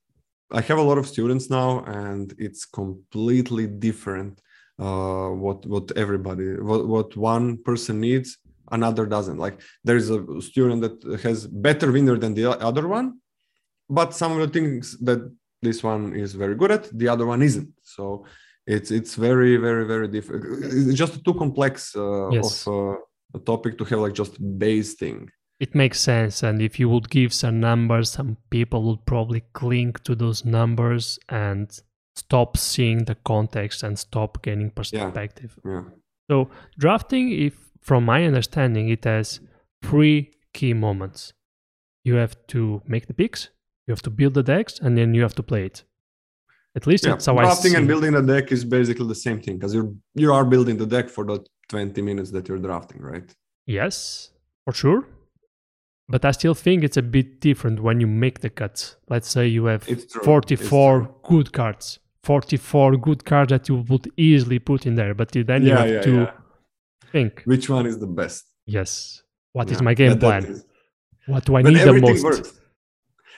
i have a lot of students now and it's completely different uh, what what everybody what, what one person needs another doesn't. Like there's a student that has better winner than the other one but some of the things that this one is very good at the other one isn't. So it's it's very very very different it's just too complex uh, yes. of uh, a topic to have like just base thing it makes sense and if you would give some numbers some people would probably cling to those numbers and stop seeing the context and stop gaining perspective yeah. yeah. so drafting if from my understanding, it has three key moments. You have to make the picks, you have to build the decks, and then you have to play it. At least yeah, that's how drafting I see. and building a deck is basically the same thing because you you are building the deck for the 20 minutes that you're drafting, right? Yes, for sure. But I still think it's a bit different when you make the cuts. Let's say you have 44 good cards, 44 good cards that you would easily put in there, but then you have yeah, to yeah think. Which one is the best? Yes. What yeah, is my game plan? Is. What do I need the most? Works.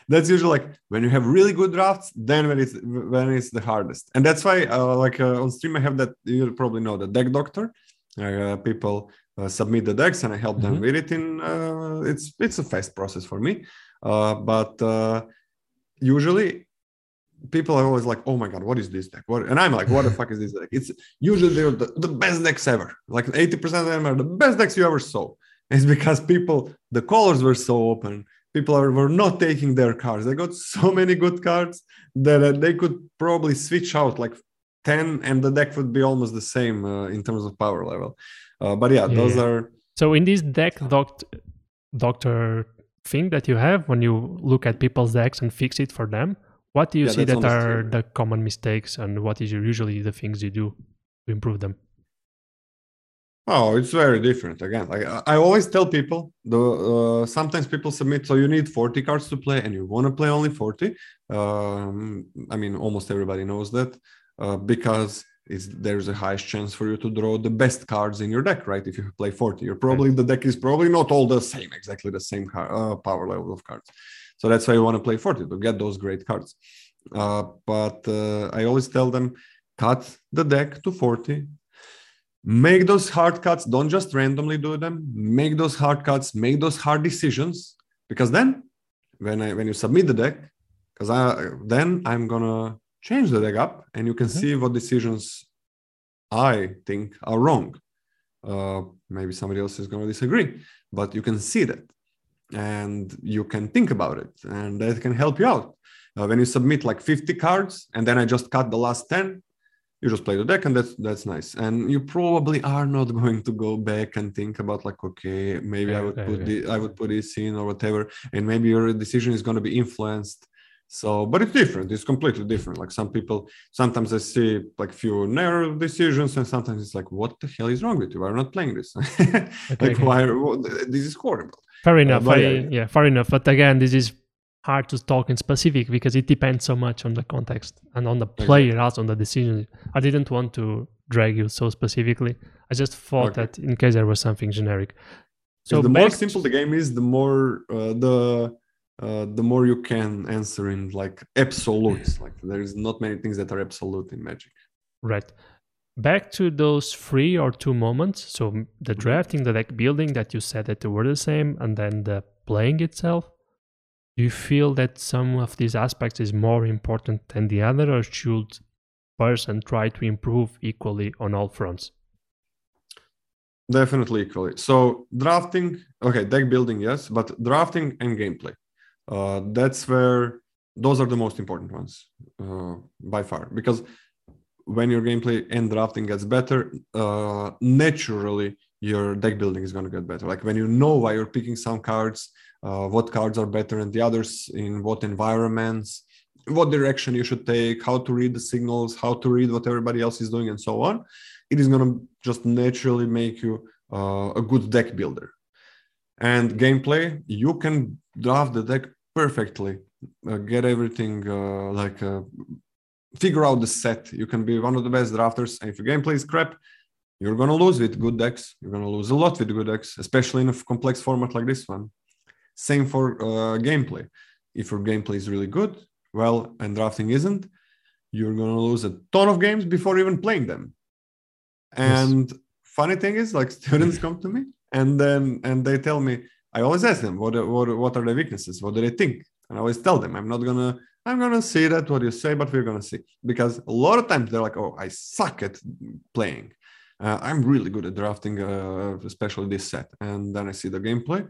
That's usually like when you have really good drafts, then when it's when it's the hardest, and that's why uh, like uh, on stream I have that you probably know the deck doctor. Uh, people uh, submit the decks and I help mm-hmm. them with it. In uh, it's it's a fast process for me, uh, but usually people are always like, "Oh my god, what is this deck?" What? And I'm like, "What the fuck is this deck?" It's usually they're the, the best decks ever. Like 80% of them are the best decks you ever saw. It's because people, the colors were so open. People are, were not taking their cards. They got so many good cards that uh, they could probably switch out like 10 and the deck would be almost the same uh, in terms of power level. Uh, but yeah, yeah, those are. So in this deck doct- doctor thing that you have, when you look at people's decks and fix it for them, what do you yeah, see that are the common mistakes, and what is usually the things you do to improve them? Oh, it's very different. Again, like I always tell people, the uh, sometimes people submit, so you need 40 cards to play, and you want to play only 40. Um, I mean, almost everybody knows that uh, because is there's a highest chance for you to draw the best cards in your deck, right? If you play 40, you're probably the deck is probably not all the same, exactly the same car, uh, power level of cards. So that's why you want to play 40 to get those great cards. Uh, but uh, I always tell them cut the deck to 40 make those hard cuts don't just randomly do them make those hard cuts make those hard decisions because then when i when you submit the deck because i then i'm gonna change the deck up and you can mm-hmm. see what decisions i think are wrong. Uh, maybe somebody else is gonna disagree but you can see that and you can think about it and that can help you out. Uh, when you submit like 50 cards and then i just cut the last 10 you just play the deck and that's that's nice. And you probably are not going to go back and think about like okay maybe yeah, i would put the, i would put this in or whatever. And maybe your decision is going to be influenced so but it's different it's completely different like some people sometimes i see like few narrow decisions and sometimes it's like what the hell is wrong with you why are not playing this okay, like why this is horrible fair enough uh, I, yeah, yeah fair enough but again this is hard to talk in specific because it depends so much on the context and on the player exactly. as on the decision. I didn't want to drag you so specifically. I just thought okay. that in case there was something generic. So the more simple the game is, the more uh, the uh, the more you can answer in like absolutes. like there's not many things that are absolute in Magic. Right. Back to those three or two moments. So the mm-hmm. drafting, the deck building that you said that they were the same, and then the playing itself do you feel that some of these aspects is more important than the other or should person try to improve equally on all fronts definitely equally so drafting okay deck building yes but drafting and gameplay uh, that's where those are the most important ones uh, by far. Because when your gameplay and drafting gets better uh, naturally your deck building is going to get better. Like when you know why you're picking some cards uh, what cards are better than the others in what environments what direction you should take how to read the signals how to read what everybody else is doing and so on it is going to just naturally make you uh, a good deck builder. And gameplay you can draft the deck perfectly uh, get everything uh, like uh, figure out the set you can be one of the best drafters and if your gameplay is crap you're going to lose with good decks you're going to lose a lot with good decks especially in a complex format like this one same for uh, gameplay. If your gameplay is really good, well, and drafting isn't, you're going to lose a ton of games before even playing them. And yes. funny thing is, like students come to me and then and they tell me, I always ask them, what what what are the weaknesses? What do they think? And I always tell them, I'm not gonna I'm gonna see that what you say, but we're gonna see because a lot of times they're like, oh, I suck at playing. Uh, I'm really good at drafting, uh, especially this set. And then I see the gameplay,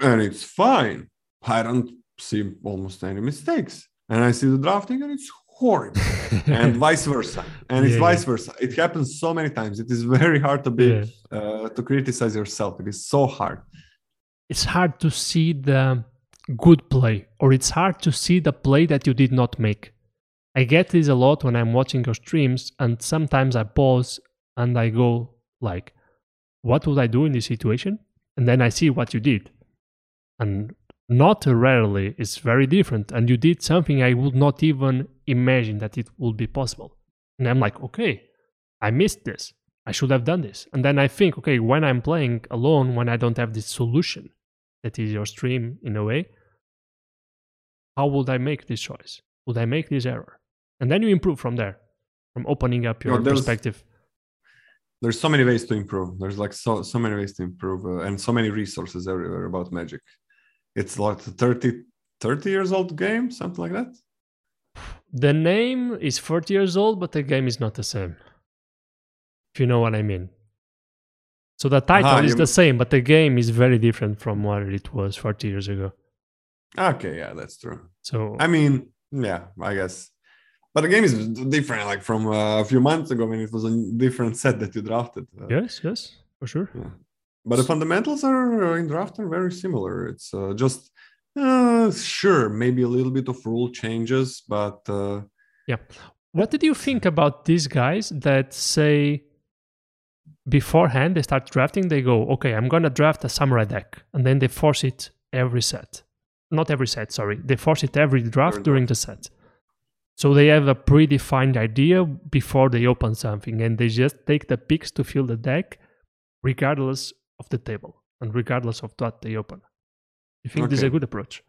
and it's fine. I don't see almost any mistakes. And I see the drafting and it's horrible. and vice versa. And it's yeah, vice versa. It happens so many times. It is very hard to be yeah. uh, to criticize yourself. It is so hard. It's hard to see the good play, or it's hard to see the play that you did not make. I get this a lot when I'm watching your streams, and sometimes I pause and I go like, "What would I do in this situation?" And then I see what you did, and not rarely it's very different. And you did something i would not even imagine that it would be possible. And i'm like okay i missed this. I should have done this. And then i think okay when i'm playing alone when i don't have this solution that is your stream in a way how would i make this choice would i make this error and then you improve from there from opening up your no, perspective there's so many ways to improve there's like so so many ways to improve uh, and so many resources everywhere about magic it's like 30, 30 years old game, something like that. The name is 40 years old, but the game is not the same. If you know what I mean. So the title Aha, is you... the same, but the game is very different from what it was 40 years ago. Okay, yeah, that's true. So I mean, yeah, I guess. But the game is different, like from uh, a few months ago when it was a different set that you drafted. Uh, yes, yes, for sure. Yeah but the fundamentals are uh, in draft are very similar it's uh, just uh, sure maybe a little bit of rule changes but uh, yeah what did you think about these guys that say beforehand they start drafting they go okay i'm gonna draft a samurai deck and then they force it every set not every set sorry they force it every draft during the set So they have a predefined idea before they open something, and they just take the picks to fill the deck, regardless of the table and regardless of what they open. You think this is a good approach?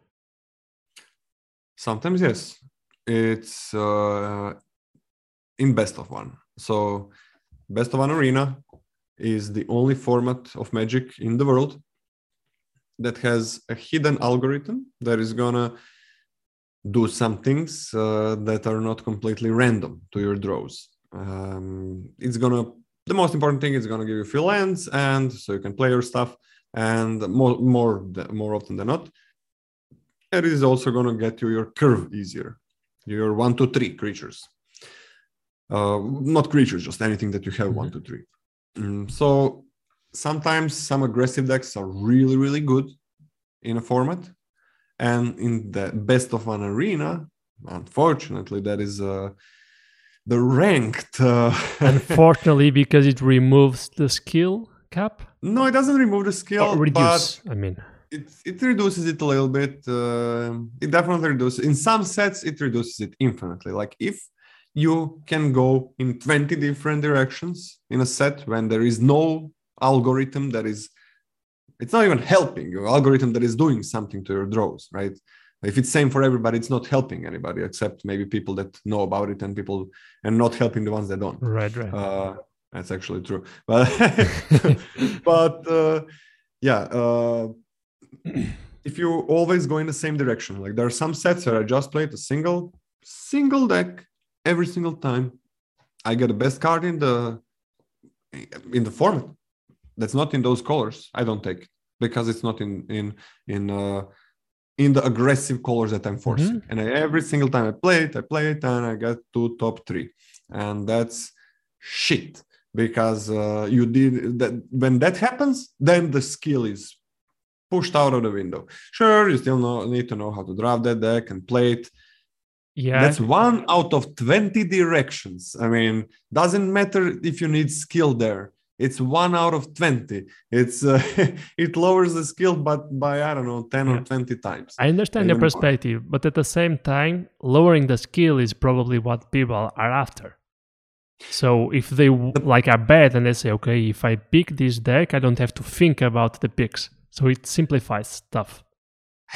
Sometimes yes, it's uh, in best of one. So best of one arena is the only format of Magic in the world that has a hidden algorithm that is gonna do some things uh, that are not completely random to your draws. Um, it's gonna the most important thing is gonna give you free lands and so you can play your stuff and more more more often than not it is also to get you your curve easier. Your one to three creatures. Uh, not creatures just anything that you have one two three Mm, so sometimes some aggressive decks are really really good in a format and in the best of one arena unfortunately that is uh, the ranked uh, Unfortunately, because it removes the skill cap no it doesn't remove the skill or but reduce. I mean, it it reduces it a little bit. Uh, it definitely reduces. In some sets, it reduces it infinitely. Like if you can go in 20 different directions in a set when there is no algorithm that is it's not even helping your algorithm that is doing something to your draws right? If it's same for everybody it's not helping anybody except maybe people that know about it and people and not helping the ones that don't. Right, right. uh, that's actually true. But but uh, yeah uh, if you always go in the same direction like there are some sets where i just played a single single deck every single time i get the best card in the in the format. That's not in those colors i don't take it because it's not in in in uh in the aggressive colors that i'm forcing. And I, every single time i play it i play it and i get to top three. And that's shit because uh, you did that when that happens then the skill is pushed out of the window. Sure you still know, need to know how to draft that deck and play it yeah, that's one out of 20 directions i mean doesn't matter if you need skill there it's one out of 20 it's uh, it lowers the skill but by i don't know 10 Yeah. or 20 times I understand your more. perspective, but at the same time, lowering the skill is probably what people are after. So if they like are bad and they say, okay, if I pick this deck, I don't have to think about the picks. So it simplifies stuff.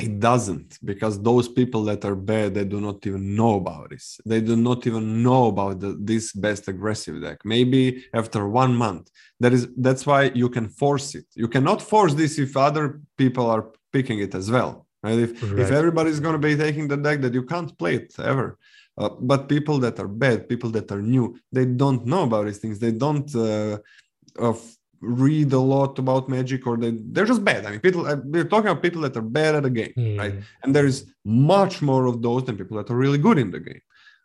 It doesn't because those people that are bad, they do not even know about this. They do not even know about the, this best aggressive deck. Maybe after one month, that is that's why you can force it. You cannot force this if other people are picking it as well. Right? If Right. if everybody's going to be taking the deck, that you can't play it ever. Uh, but people that are bad, people that are new, they don't know about these things. They don't uh, of read a lot about magic, or they they're just bad. I mean, people uh, we're talking about people that are bad at the game, right? Mm. And there is much more of those than people that are really good in the game.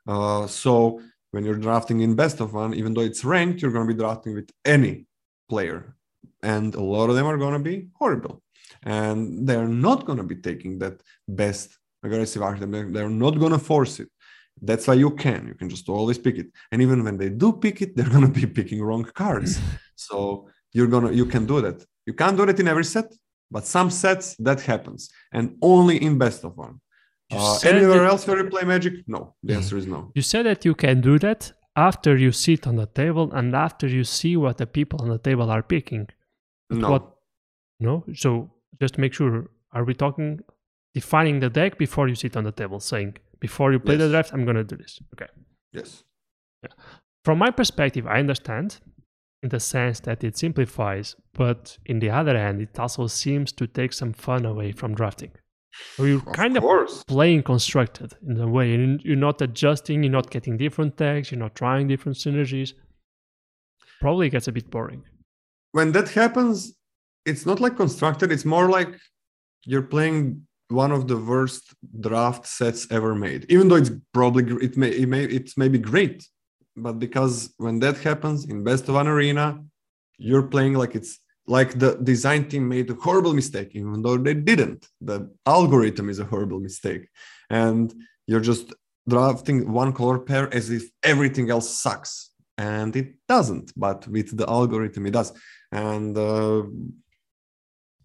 Uh, so when you're drafting in best of one, even though it's ranked, you're going to be drafting with any player, and a lot of them are going to be horrible, and they're not going to be taking that best aggressive archetype. They're- They're not going to force it. That's why you can. You can just always pick it. And even when they do pick it, they're gonna be picking wrong cards. so you're gonna you can do that. You can't do that in every set, but some sets that happens, and only in best of one. Uh, anywhere that- else where you play Magic? No. The answer is no. You said that you can do that after you sit on the table and after you see what the people on the table are picking. No. What? No. So just to make sure, are we talking defining the deck before you sit on the table, saying before you play the draft, I'm gonna do this. Okay. Yes. From my perspective, I understand in the sense that it simplifies, but in the other hand, it also seems to take some fun away from drafting. So you're Of kind of playing constructed in a way. and You're not adjusting, you're not getting different tags, you're not trying different synergies. Probably gets a bit boring. when that happens, it's not like constructed. It's more like you're playing one of the worst draft sets ever made. Even though it's probably it may it may it's maybe great, but because when that happens in best of one arena, you're playing like it's like the design team made a horrible mistake, even though they didn't. The algorithm is a horrible mistake, and you're just drafting one color pair as if everything else sucks. And it doesn't but with the algorithm it does. And uh,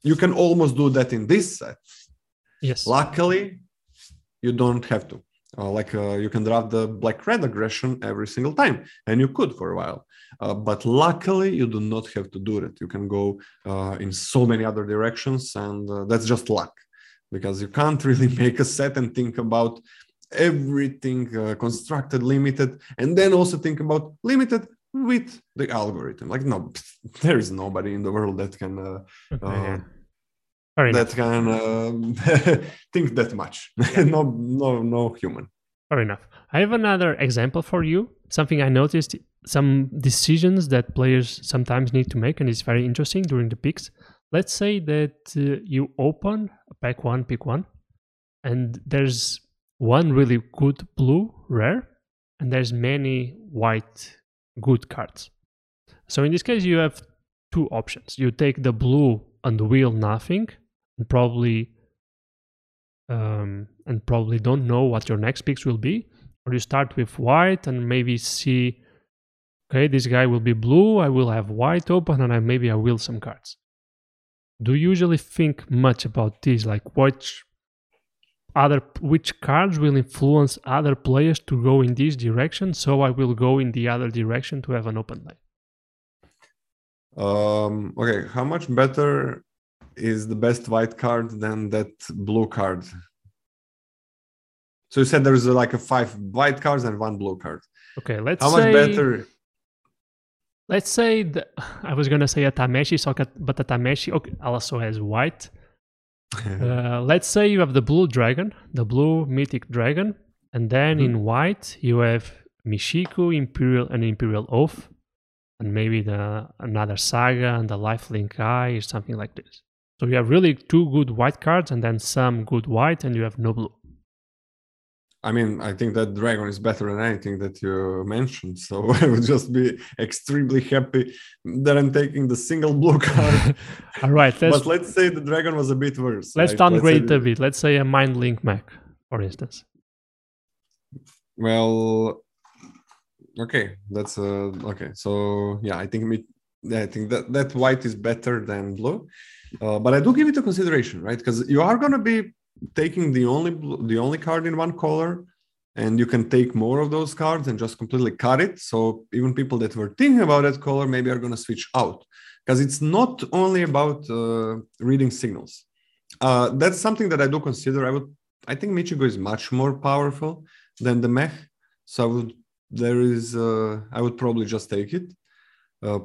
you can almost do that in this set. Yes. luckily you don't have to Uh, like uh, you can draft the black red aggression every single time, and you could for a while. Uh, but luckily, you do not have to do that. You can go uh, in so many other directions, and uh, that's just luck because you can't really make a set and think about everything uh, constructed limited and then also think about limited with the algorithm like no there is nobody in the world that can uh, Okay, uh, yeah. Fair that enough. can uh, think that much no no no human Fair enough. I have another example for you. Something I noticed, some decisions that players sometimes need to make, and it's very interesting during the picks. Let's say that uh, you open pack one, pick one, and there's one really good blue rare, and there's many white good cards. So in this case, you have two options. You take the blue and wheel nothing, and probably um, and probably don't know what your next picks will be, or you start with white and maybe see, okay, this guy will be blue. I will have white open, and I maybe I will some cards. Do you usually think much about this, like which other which cards will influence other players to go in this direction? So I will go in the other direction to have an open line um okay how much better is the best white card than that blue card so you said there's uh, like a five white cards and one blue card Okay, let's say how say much better let's say the, I was gonna say a Tameshi, so ca- but a Tameshi okay, also has white. Uh, let's say you have the blue dragon, the blue mythic dragon, and then Mhm. in white you have Michiko, Imperial, and Imperial Oath, and maybe the another Saga and the Lifelink Eye or something like this. So you have really two good white cards and then some good white, and you have no blue. I mean, I think that dragon is better than anything that you mentioned. So I would just be extremely happy that I'm taking the single blue card. All right, let's but let's say the dragon was a bit worse. let's right? downgrade say a bit. Let's say a Mindlink Mech, for instance. Well, okay, that's uh okay. So yeah, I think me, I think that that white is better than blue, uh, but I do give it a consideration, right? Because you are gonna be taking the only the only card in one color, and you can take more of those cards and just completely cut it. So even people that were thinking about that color maybe are gonna switch out because it's not only about uh, reading signals. Uh, that's something that I do consider. I would, I think Michiko is much more powerful than the mech. So I would there is uh, I would probably just take it. Uh,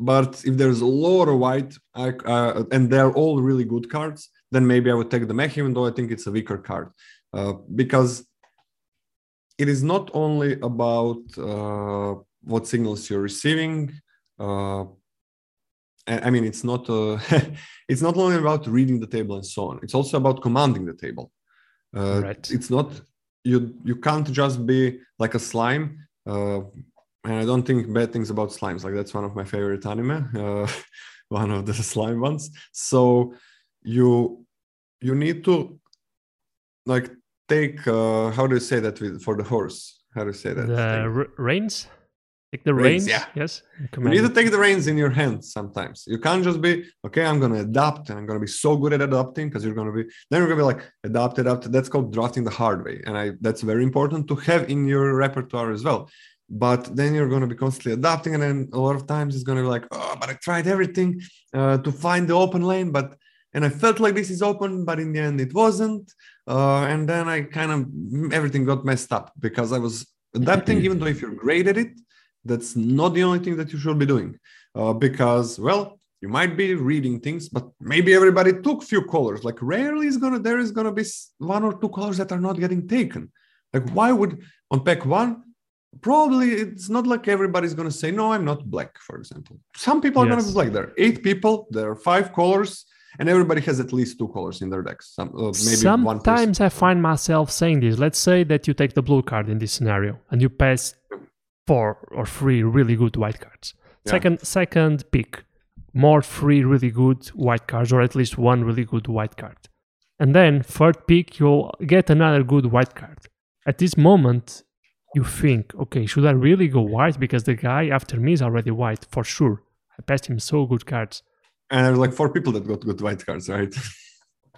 but if there's a lot of white I, uh, and they're all really good cards, then maybe I would take the mech, even though I think it's a weaker card, uh, because it is not only about uh, what signals you're receiving. Uh, I mean, it's not uh, it's not only about reading the table and so on. It's also about commanding the table. Uh, Right. It's not you. You can't just be like a slime. And I don't think bad things about slimes. Like that's one of my favorite anime. Uh, one of the slime ones. So you you need to like take uh, how do you say that with, for the horse? How do you say that? The reins, like the Reins, reins, yeah. yes. You need to take the reins in your hands sometimes. You can't just be, okay, I'm going to adapt and I'm going to be so good at adapting because you're going to be, then you're going to be like, adapt, adapt. That's called drafting the hard way. And I that's very important to have in your repertoire as well. But then you're going to be constantly adapting. And then a lot of times it's going to be like, oh, but I tried everything uh, to find the open lane, but, and I felt like this is open, but in the end it wasn't. Uh, and then I kind of, everything got messed up because I was adapting, even though if you're great at it, that's not the only thing that you should be doing uh, because well you might be reading things but maybe everybody took few colors like rarely is gonna there is gonna be one or two colors that are not getting taken like why would on pack one probably it's not like everybody's gonna say no i'm not black for example some people are gonna be Yes. black there are eight people there are five colors and everybody has at least two colors in their decks some uh, maybe one. Sometimes I find myself saying this. Let's say that you take the blue card in this scenario and you pass four or three really good white cards. Yeah. Second, second pick, more three really good white cards, or at least one really good white card. And then third pick, you'll get another good white card. At this moment, you think, okay, should I really go white because the guy after me is already white for sure. I passed him so good cards. and there's like four people that got good white cards right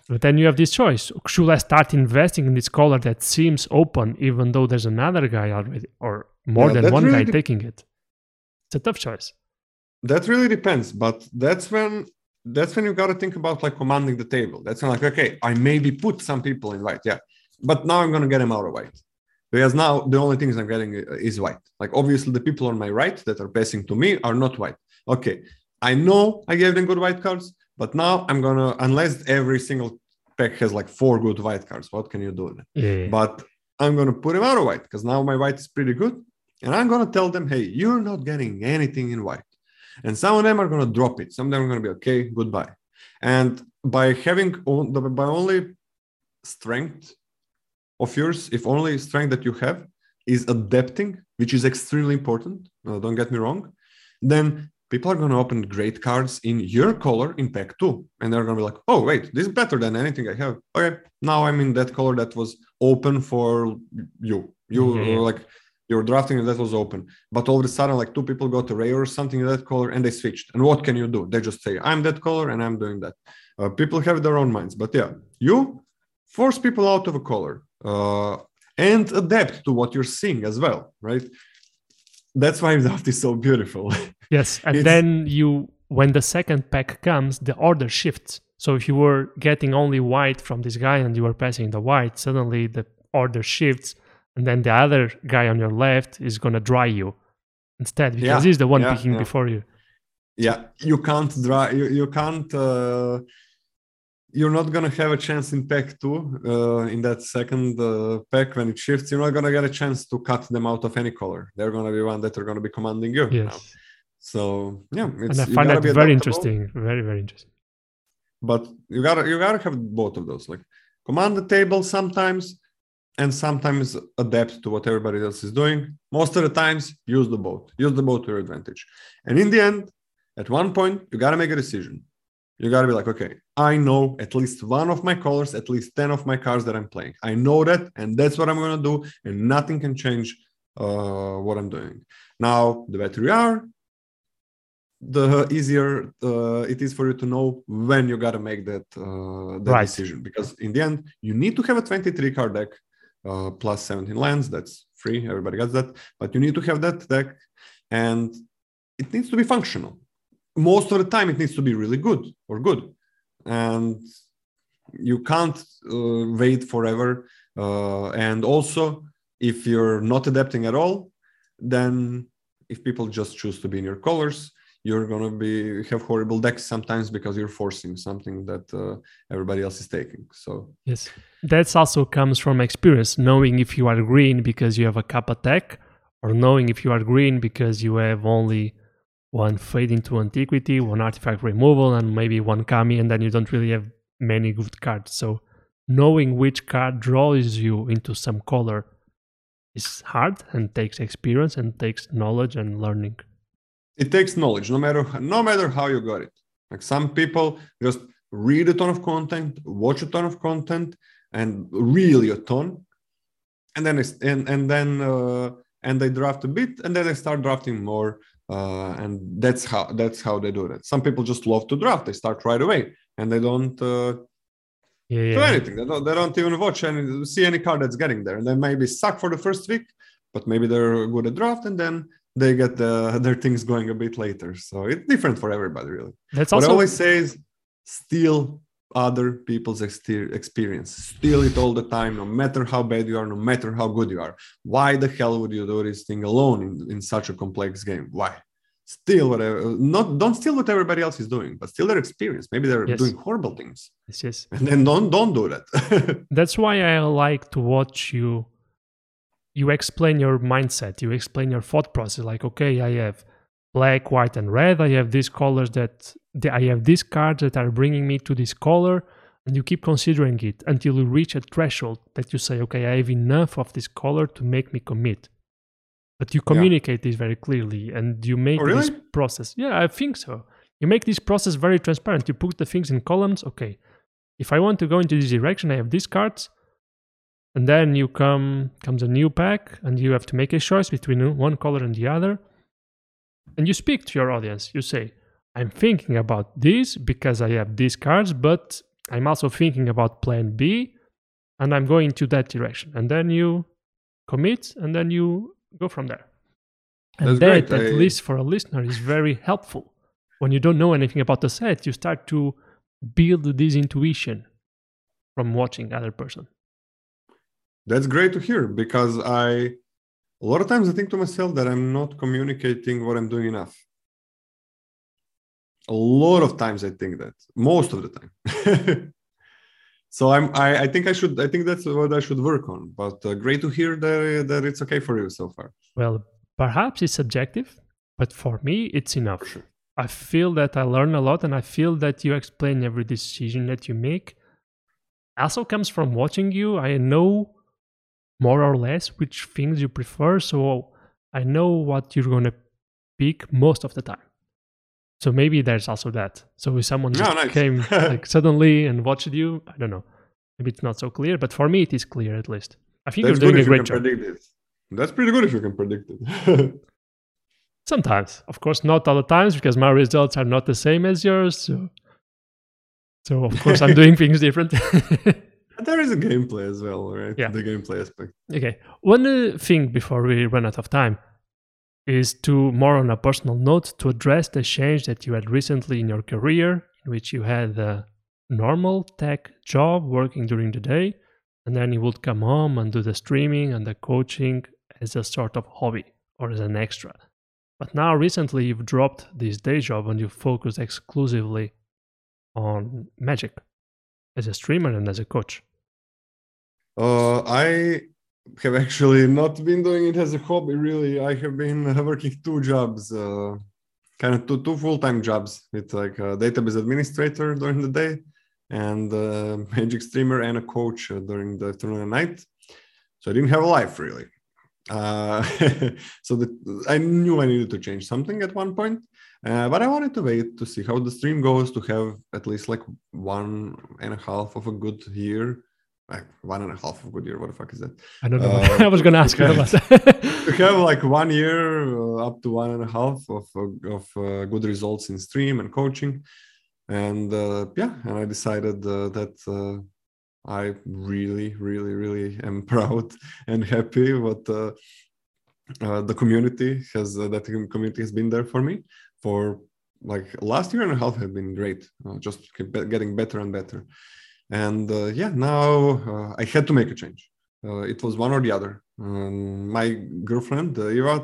But then you have this choice. Should I start investing in this color that seems open, even though there's another guy already, or more Yeah, than one really guy de- taking it? It's a tough choice. that really depends but that's when that's when you got to think about like commanding the table that's when like okay i maybe put some people in white yeah but now i'm going to get them out of white because now the only things i'm getting is white like obviously the people on my right that are passing to me are not white okay i know i gave them good white cards but now i'm going to unless every single pack has like four good white cards what can you do? Yeah. but I'm going to put them out of white because now my white is pretty good. And I'm going to tell them, hey, you're not getting anything in white. And some of them are going to drop it. Some of them are going to be okay, goodbye. And by having by only strength of yours, if only strength that you have is adapting, which is extremely important, uh, don't get me wrong, then people are going to open great cards in your color in pack two. And they're going to be like, oh, wait, this is better than anything I have. Okay, now I'm in that color that was open for you. You were like, you were drafting and that was open. But all of a sudden, like two people got a ray or something in that color and they switched. And what can you do? They just say, I'm that color and I'm doing that. Uh, people have their own minds. But yeah, you force people out of a color uh, and adapt to what you're seeing as well, right? That's why draft is so beautiful. Yes, and then you, when the second pack comes, the order shifts. So if you were getting only white from this guy and you were passing the white, suddenly the order shifts, and then the other guy on your left is gonna dry you instead because Yeah, he's the one yeah, picking yeah. before you. yeah you can't dry you, you can't uh, you're not gonna have a chance in pack two uh, in that second uh, pack when it shifts you're not gonna get a chance to cut them out of any color they're gonna be one that are gonna be commanding you now. Yes, so yeah it's, and I find that very interesting. Very very interesting. but you gotta you gotta have both of those like command the table sometimes and sometimes adapt to what everybody else is doing most of the times use the boat use the boat to your advantage and in the end at one point you got to make a decision you got to be like okay i know at least one of my colors at least 10 of my cards that i'm playing. I know that and that's what i'm going to do and nothing can change uh, what i'm doing. Now the better you are the easier uh, it is for you to know when you got to make that, uh, that Right. decision because in the end you need to have a 23 card deck uh, plus 17 lands that's free everybody gets that but you need to have that deck and it needs to be functional most of the time it needs to be really good or good. And you can't uh, wait forever. Uh, and also if you're not adapting at all then if people just choose to be in your colors you're going to be have horrible decks sometimes because you're forcing something that uh, everybody else is taking. So Yes, that's also comes from experience, knowing if you are green because you have a kappa tech, or knowing if you are green because you have only one fade into antiquity, one artifact removal, and maybe one kami, and then you don't really have many good cards. So knowing which card draws you into some color is hard and takes experience and takes knowledge and learning. it takes knowledge no matter no matter how you got it like some people just read a ton of content watch a ton of content and really a ton and then and and then uh, and they draft a bit and then they start drafting more uh, and that's how that's how they do it. some people just love to draft. They start right away and they don't uh, Yeah, do anything. They don't, they don't even watch and see any card that's getting there. And they maybe suck for the first week but maybe they're good at draft and then they get the, their things going a bit later. So it's different for everybody really. That's what also i always say is steal other people's experience steal it all the time no matter how bad you are no matter how good you are why the hell would you do this thing alone in, in such a complex game why steal whatever not don't steal what everybody else is doing but steal their experience maybe they're Yes. doing horrible things yes, yes. and then don't don't do that that's why I like to watch you. You explain your mindset. You explain your thought process. Like, okay, I have black, white, and red. I have these colors that the- I have these cards that are bringing me to this color, and you keep considering it until you reach a threshold that you say, okay, I have enough of this color to make me commit. But you communicate this very clearly, and you make Oh, really? this process. Yeah, I think so. You make this process very transparent. You put the things in columns. Okay, if I want to go into this direction, I have these cards, and then you come comes a new pack, and you have to make a choice between one color and the other. And you speak to your audience. You say, "I'm thinking about this because I have these cards, but I'm also thinking about plan B and I'm going to that direction. And then you commit and then you go from there. And That's that, great. at I- least for a listener, is very helpful. When you don't know anything about the set, you start to build this intuition from watching other person. That's great to hear because I, a lot of times I think to myself that I'm not communicating what I'm doing enough. A lot of times I think that, most of the time. so I'm, I, I think I should, I think that's what I should work on. But uh, great to hear that that it's okay for you so far. Well, perhaps it's subjective, but for me, it's enough. Sure. I feel that I learn a lot and I feel that you explain every decision that you make. Also comes from watching you. I know more or less which things you prefer, so I know what you're going to pick most of the time. So maybe there's also that. So if someone nice. came like suddenly and watched you, I don't know. Maybe it's not so clear, but for me it is clear at least. I think That's you're doing a great job. That's pretty good if you can predict it. Sometimes, of course, not all the times because my results are not the same as yours. So, so of course, I'm doing things different. There is a gameplay as well, right? Yeah. The gameplay aspect. okay, one uh, thing before we run out of time is to more on a personal note to address the change that you had recently in your career, in which you had a normal tech job working during the day, and then you would come home and do the streaming and the coaching as a sort of hobby or as an extra. But now recently you've dropped this day job and you focus exclusively on magic as a streamer and as a coach. Uh, I have actually not been doing it as a hobby, really. I have been working two jobs, uh, kind of two, two full time jobs It's like a database administrator during the day and a magic streamer and a coach uh, during the afternoon and night. So I didn't have a life really. Uh, so I knew I needed to change something at one point. Uh, but I wanted to wait to see how the stream goes to have at least like one and a half of a good year one and a half of good year. What the fuck is that? I don't know. Uh, I was going to ask you about that. To have like one year uh, up to one and a half of uh, of uh, good results in stream and coaching, and uh, yeah, and I decided uh, that uh, I really, really, really am proud and happy what uh, uh, the community has uh, that community has been there for me for like last year and a half have been great, uh, just getting better and better. And uh, yeah, now uh, I had to make a change. Uh, it was one or the other. Um, my girlfriend, uh, Eva,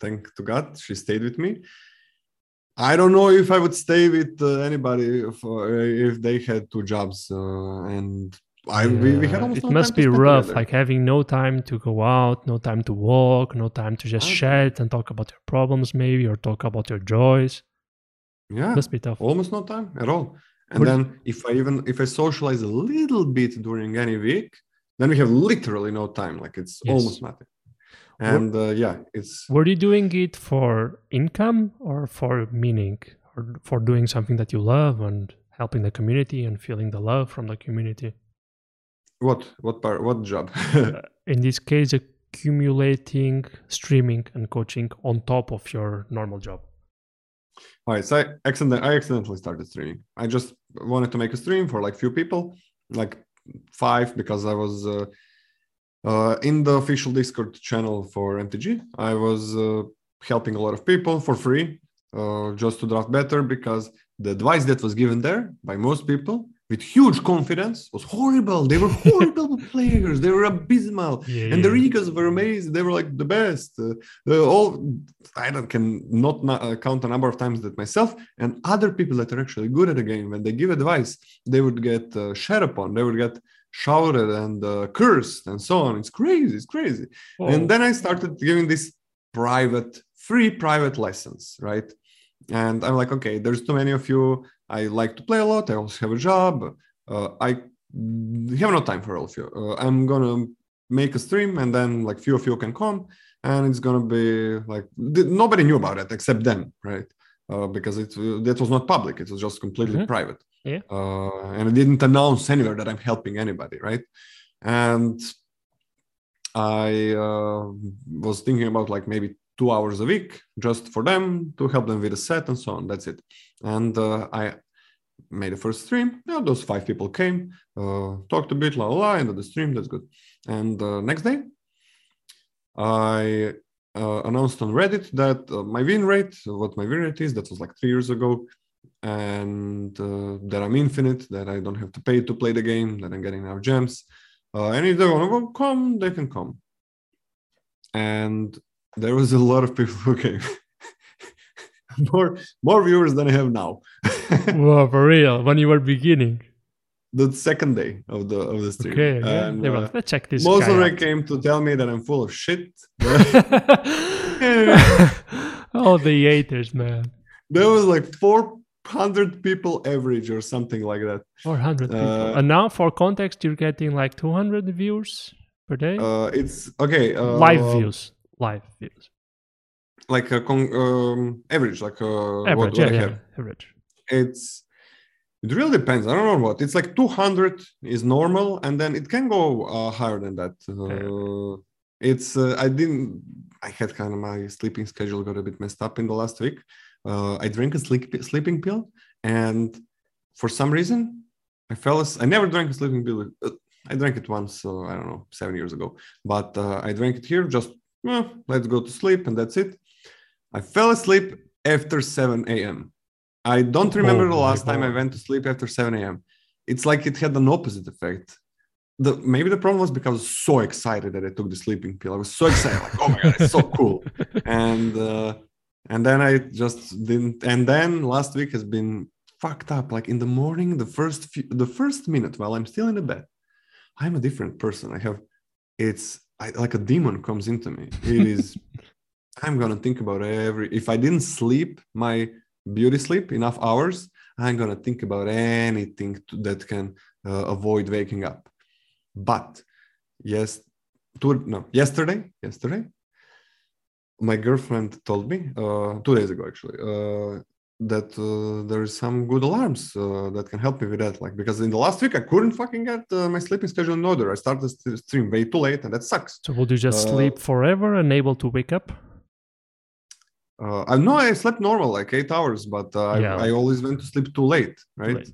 thank to God, she stayed with me. I don't know if I would stay with uh, anybody if, uh, if they had two jobs. Uh, and I we, we had almost it no must be rough, together. like having no time to go out, no time to walk, no time to just Okay. chat and talk about your problems, maybe, or talk about your joys. yeah, Must be tough. almost no time at all. And then if I even if I socialize a little bit during any week, then we have literally no time. Like it's Yes. almost nothing. And uh, yeah, it's Were you doing it for income or for meaning, or for doing something that you love and helping the community and feeling the love from the community? what what part what job? In this case, accumulating streaming and coaching on top of your normal job. All right, so I accident I accidentally started streaming. I just wanted to make a stream for like few people, like five, because I was uh, uh, in the official Discord channel for MTG. I was uh, helping a lot of people for free, uh, just to draft better, because the advice that was given there by most people with huge confidence was horrible. They were horrible players. They were abysmal Yeah, and the Rigas were amazing. They were like the best. Uh, all I don't can not uh, count a number of times that myself and other people that are actually good at the game. When they give advice, they would get uh, shat upon. They would get shouted and uh, cursed and so on. It's crazy. It's crazy. Oh, And then I started giving these private, free private lessons, right? And I'm like, okay, there's too many of you. I like to play a lot. I also have a job. Uh, I have no time for all of you. Uh, I'm gonna make a stream, and then like few of you can come, and it's gonna be like nobody knew about it except them, right? Uh, because it that was not public. It was just completely Mhm. private. Yeah. Uh, and I didn't announce anywhere that I'm helping anybody, right? And I uh, was thinking about like maybe two hours a week just for them to help them with a set and so on. That's it. And uh, I made a first stream. Yeah, those five people came, uh, talked a bit, la la, la, ended the stream. That's good. And uh, next day, I uh, announced on Reddit that uh, my win rate, what my win rate is, that was like three years ago, and uh, that I'm infinite, that I don't have to pay to play the game, that I'm getting our gems. Uh, and if they want to come, they can come. And there was a lot of people who came. more more viewers than I have now. Whoa, for real? When you were beginning? the second day of the of the stream. Okay, okay. And, They were uh, let's check this. most of them came to tell me that I'm full of shit. oh, the haters, man. there was like 400 people average or something like that. 400 people. Uh, and now, for context, you're getting like 200 views per day? Uh, it's okay. Uh, live views. Live views. Like a con- um, average, like uh, Average, what, yeah, yeah, average. It's it really depends. I don't know what. It's like 200 is normal, and then it can go uh, higher than that. Uh, It's uh, I didn't. I had kind of my sleeping schedule got a bit messed up in the last week. Uh, I drank a sleep, sleeping pill, and for some reason, I fell. as- I never drank a sleeping pill. Uh, I drank it once. Uh, I don't know, seven years ago. But uh, I drank it here. Just eh, let's go to sleep, and that's it. I fell asleep after 7 a.m. I don't remember Oh the last time I went to sleep after 7 a.m. It's like it had an opposite effect. The maybe the problem was because I was so excited that I took the sleeping pill. I was so excited, like, oh my god, it's so cool. And uh, and then I just didn't. And then last week has been fucked up. Like in the morning, the first few, the first minute while I'm still in the bed, I'm a different person. I have it's I, like a demon comes into me. It is. I'm gonna think about every. If I didn't sleep my beauty sleep enough hours, I'm gonna think about anything to, that can uh, avoid waking up. But yes, two, no, yesterday, yesterday, my girlfriend told me uh, two days ago actually uh, that uh, there is some good alarms uh, that can help me with that. Like because in the last week I couldn't fucking get uh, my sleeping schedule in order. I started the stream way too late, and that sucks. So, would you just Uh, sleep forever and able to wake up? Uh, I know I slept normal, like eight hours, but uh, Yeah. I, I always went to sleep too late, right?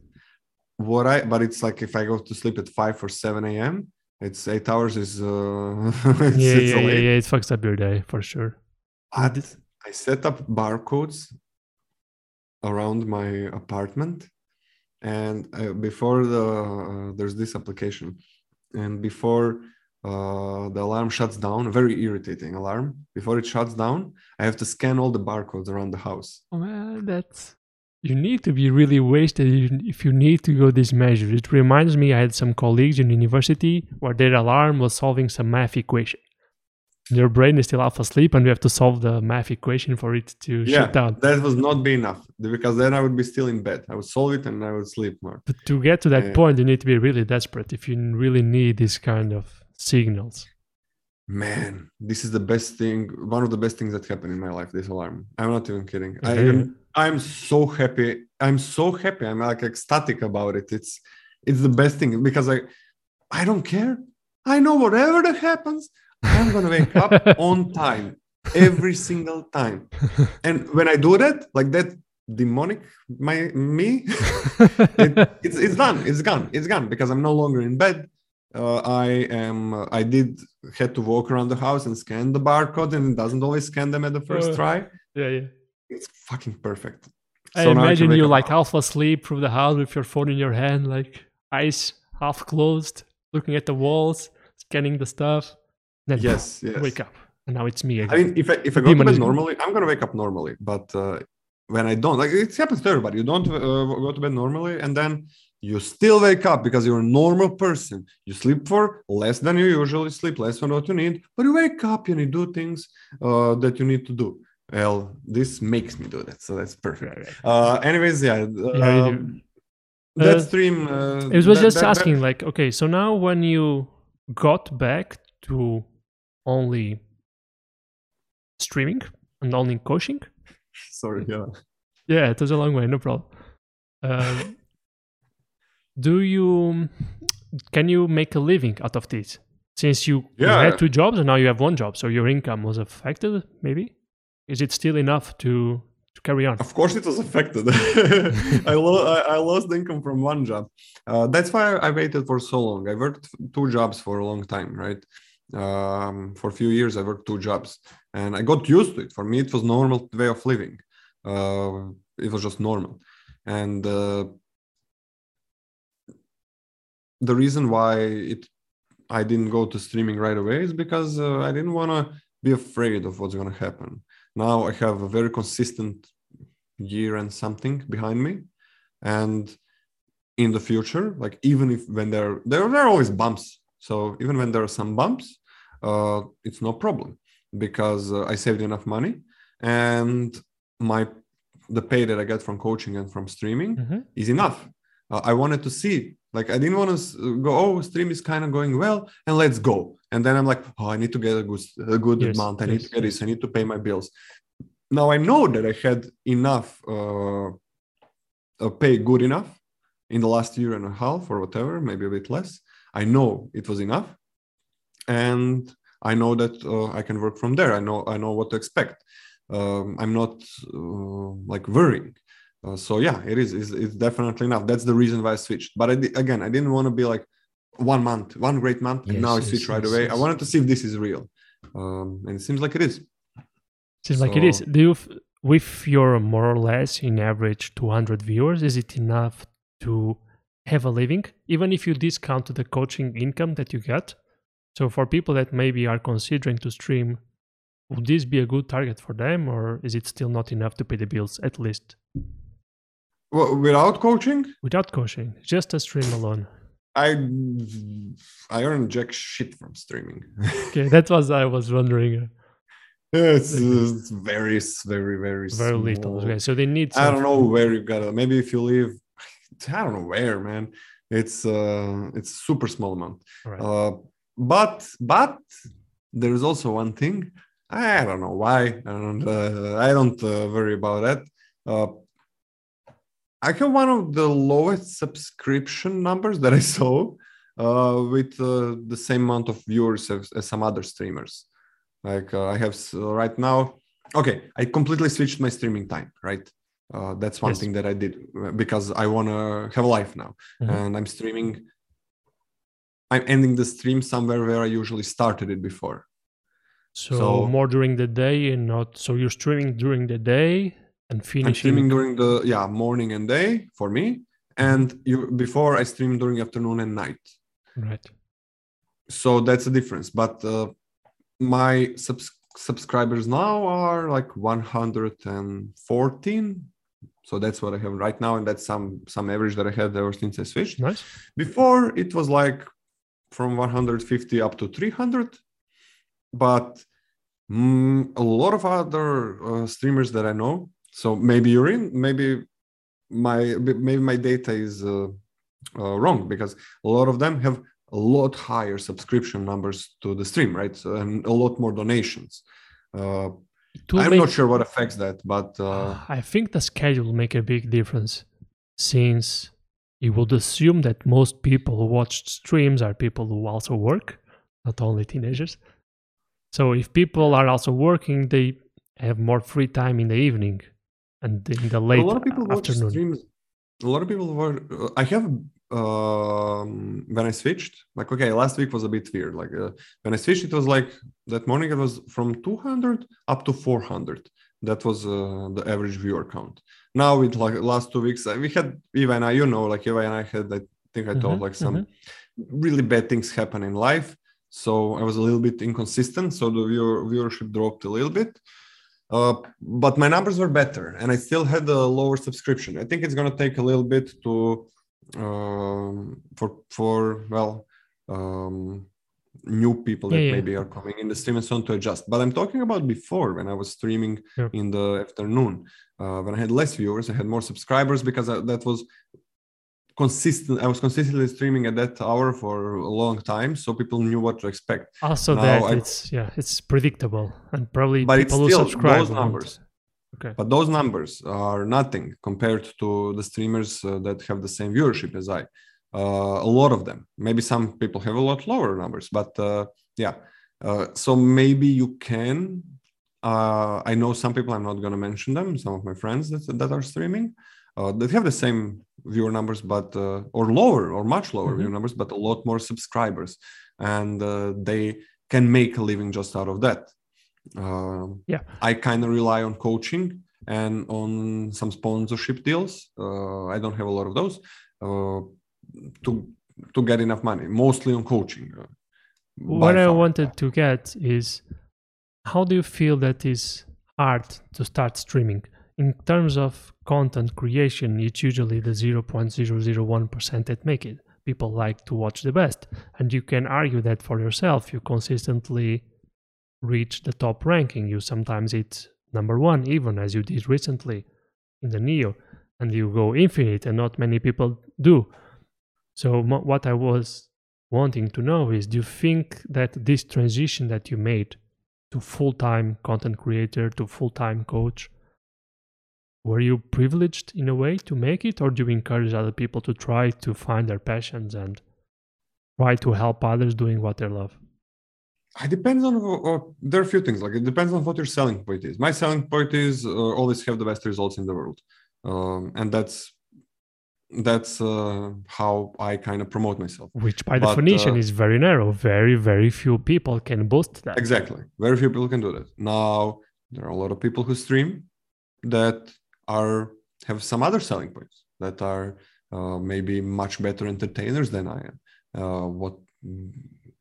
What I but it's like if I go to sleep at five or seven a.m., it's eight hours is uh, it's, yeah, it's yeah, a yeah, yeah. It fucks up your day for sure. But I set up barcodes around my apartment, and uh, before the uh, there's this application, and before uh, the alarm shuts down, a very irritating alarm. Before it shuts down, I have to scan all the barcodes around the house. Oh, man, that's you need to be really wasted if- you need to go this measure. It reminds me, I had some colleagues in university where their alarm was solving some math equation. Their brain is still half asleep, and we have to solve the math equation for it to yeah, shut down. that was not be enough because then I would be still in bed. I would solve it and I would sleep more. But to get to that Yeah. point, you need to be really desperate if you really need this kind of signals. Man, this is the best thing, one of the best things that happened in my life. This alarm. I'm not even kidding. I am, I'm so happy. I'm so happy. I'm like ecstatic about it. It's, it's the best thing because I, I don't care. I know whatever that happens, I'm gonna wake up on time every single time. And when I do that, like that demonic my me, it, it's it's done. It's gone. It's gone because I'm no longer in bed. Uh, I am. Uh, I did had to walk around the house and scan the barcode, and it doesn't always scan them at the first Uh, try. yeah, yeah. It's fucking perfect. I So imagine wake you like half asleep through the house with your phone in your hand, like eyes half closed, looking at the walls, scanning the stuff. Then Yes, yes. wake up, and now it's me Again. I mean, if I, if I go to Demon bed is gone. normally, I'm gonna wake up normally. But uh, when I don't, like it happens to everybody. You don't uh, go to bed normally, and then you still wake up because you're a normal person. You sleep for less than you usually sleep, less than what you need, but you wake up and you do things uh, that you need to do. Well, this makes me do that, so that's perfect. Right, right. Uh, anyways, yeah, Yeah, do. that Uh, stream. Uh, It was that- just that- asking, like, okay, so now when you got back to only streaming and only coaching, Sorry, yeah. yeah, it was a long way, no problem. Um, do you can you make a living out of this? Since you, you had two jobs and now you have one job, so your income was affected. Maybe is it still enough to to carry on. Of course, it was affected. I, lo- I, I, lost income from one job. Uh, that's why I waited for so long. I worked two jobs for a long time, right? Um, for a few years, I worked two jobs, and I got used to it. For me, it was normal way of living. Uh, it was just normal, and uh, the reason why it I didn't go to streaming right away is because uh, I didn't want to be afraid of what's going to happen. Now I have a very consistent year and something behind me, and in the future, like even if when there there, there are always bumps, so even when there are some bumps, uh, it's no problem because uh, I saved enough money and my the pay that I get from coaching and from streaming mm-hmm. is enough. Uh, I wanted to see like I didn't want to go, oh, stream is kind of going well, and let's go. And then I'm like, oh, I need to get a good, a good yes, amount. I yes, need to get yes. this. I need to pay my bills. Now I know that I had enough, uh, pay good enough in the last year and a half or whatever, maybe a bit less. I know it was enough, and I know that uh, I can work from there. I know I know what to expect. Um, I'm not uh, like worrying. Uh, so yeah, it is. It's, it's, definitely enough. That's the reason why I switched. But I, again, I didn't want to be like one month, one great month, yes, and now I switch yes, right yes, away. I wanted to see if this is real, um, and it seems like it is. Seems so, like it is. Do you, with your more or less in average 200 viewers, is it enough to have a living, even if you discount the coaching income that you get? So for people that maybe are considering to stream, would this be a good target for them, or is it still not enough to pay the bills at least? Well, without coaching? Without coaching, just a stream alone. I I earn jack shit from streaming. okay, that was I was wondering. It's, it's very, very, very, very small. little. Okay, so they need. I don't know where you got it. Maybe if you live, I don't know where, man. It's uh, it's super small amount. Right. Uh, but but there is also one thing. I don't know why. I don't. Uh, I don't uh, worry about that. Uh, I have one of the lowest subscription numbers that I saw uh, with uh, the same amount of viewers as, as some other streamers. Like uh, I have right now, okay, I completely switched my streaming time, right? Uh, that's one yes. thing that I did uh, because I want to have a life now. Mm-hmm. And I'm streaming, I'm ending the stream somewhere where I usually started it before. So, so more during the day and not, so you're streaming during the day and finishing I'm streaming during the yeah morning and day for me and you before i stream during afternoon and night right so that's a difference but uh, my subs- subscribers now are like 114 so that's what i have right now and that's some some average that i had ever since i switched. Nice. Before it was like from 150 up to 300 but mm, a lot of other uh, streamers that i know so maybe you're in maybe my maybe my data is uh, uh, wrong because a lot of them have a lot higher subscription numbers to the stream right? So, and a lot more donations uh, i'm not sure what affects that but uh, i think the schedule make a big difference since you would assume that most people who watch streams are people who also work not only teenagers so if people are also working they have more free time in the evening and in the late a lot of people afternoon. Watch streams. A lot of people were. Uh, I have um, when I switched. Like, okay, last week was a bit weird. Like uh, when I switched, it was like that morning. It was from 200 up to 400. That was uh, the average viewer count. Now with like last two weeks, uh, we had Eva and I. You know, like Eva and I had. I think I told mm-hmm, like some mm-hmm. really bad things happen in life. So I was a little bit inconsistent. So the viewer, viewership dropped a little bit. Uh, but my numbers were better and I still had a lower subscription. I think it's going to take a little bit to um, for for well um, new people that yeah, yeah. maybe are coming in the stream and so on to adjust. But I'm talking about before when I was streaming yeah. in the afternoon. Uh, when I had less viewers, I had more subscribers because I, that was consistent i was consistently streaming at that hour for a long time so people knew what to expect also now that I, it's yeah it's predictable and probably but people it's still subscribe those numbers okay but those numbers are nothing compared to the streamers uh, that have the same viewership as i uh, a lot of them maybe some people have a lot lower numbers but uh, yeah uh, so maybe you can uh, I know some people. I'm not going to mention them. Some of my friends that that are streaming. Uh, they have the same viewer numbers, but uh, or lower or much lower Mhm. viewer numbers, but a lot more subscribers, and uh, they can make a living just out of that. Um, Yeah. I kind of rely on coaching and on some sponsorship deals. Uh, I don't have a lot of those uh, to to get enough money. Mostly on coaching. uh, what I far. wanted to get is how do you feel that is hard to start streaming? In terms of content creation, it's usually the 0.001% that make it. People like to watch the best. And you can argue that for yourself. You consistently reach the top ranking. You sometimes it's number one, even as you did recently in the Neo. And you go infinite, and not many people do. So, mo- what I was wanting to know is do you think that this transition that you made to full-time content creator to full-time coach were you privileged in a way to make it or do you encourage other people to try to find their passions and try to help others doing what they love It depends on. Uh, there are a few things. Like it depends on what your selling point is. My selling point is uh, always have the best results in the world, um, and that's that's uh, how I kind of promote myself. which by But, definition uh, is very narrow very very few people can boast that Exactly. Very few people can do that. Now there are a lot of people who stream that are have some other selling points that are uh, maybe much better entertainers than I am. Uh, what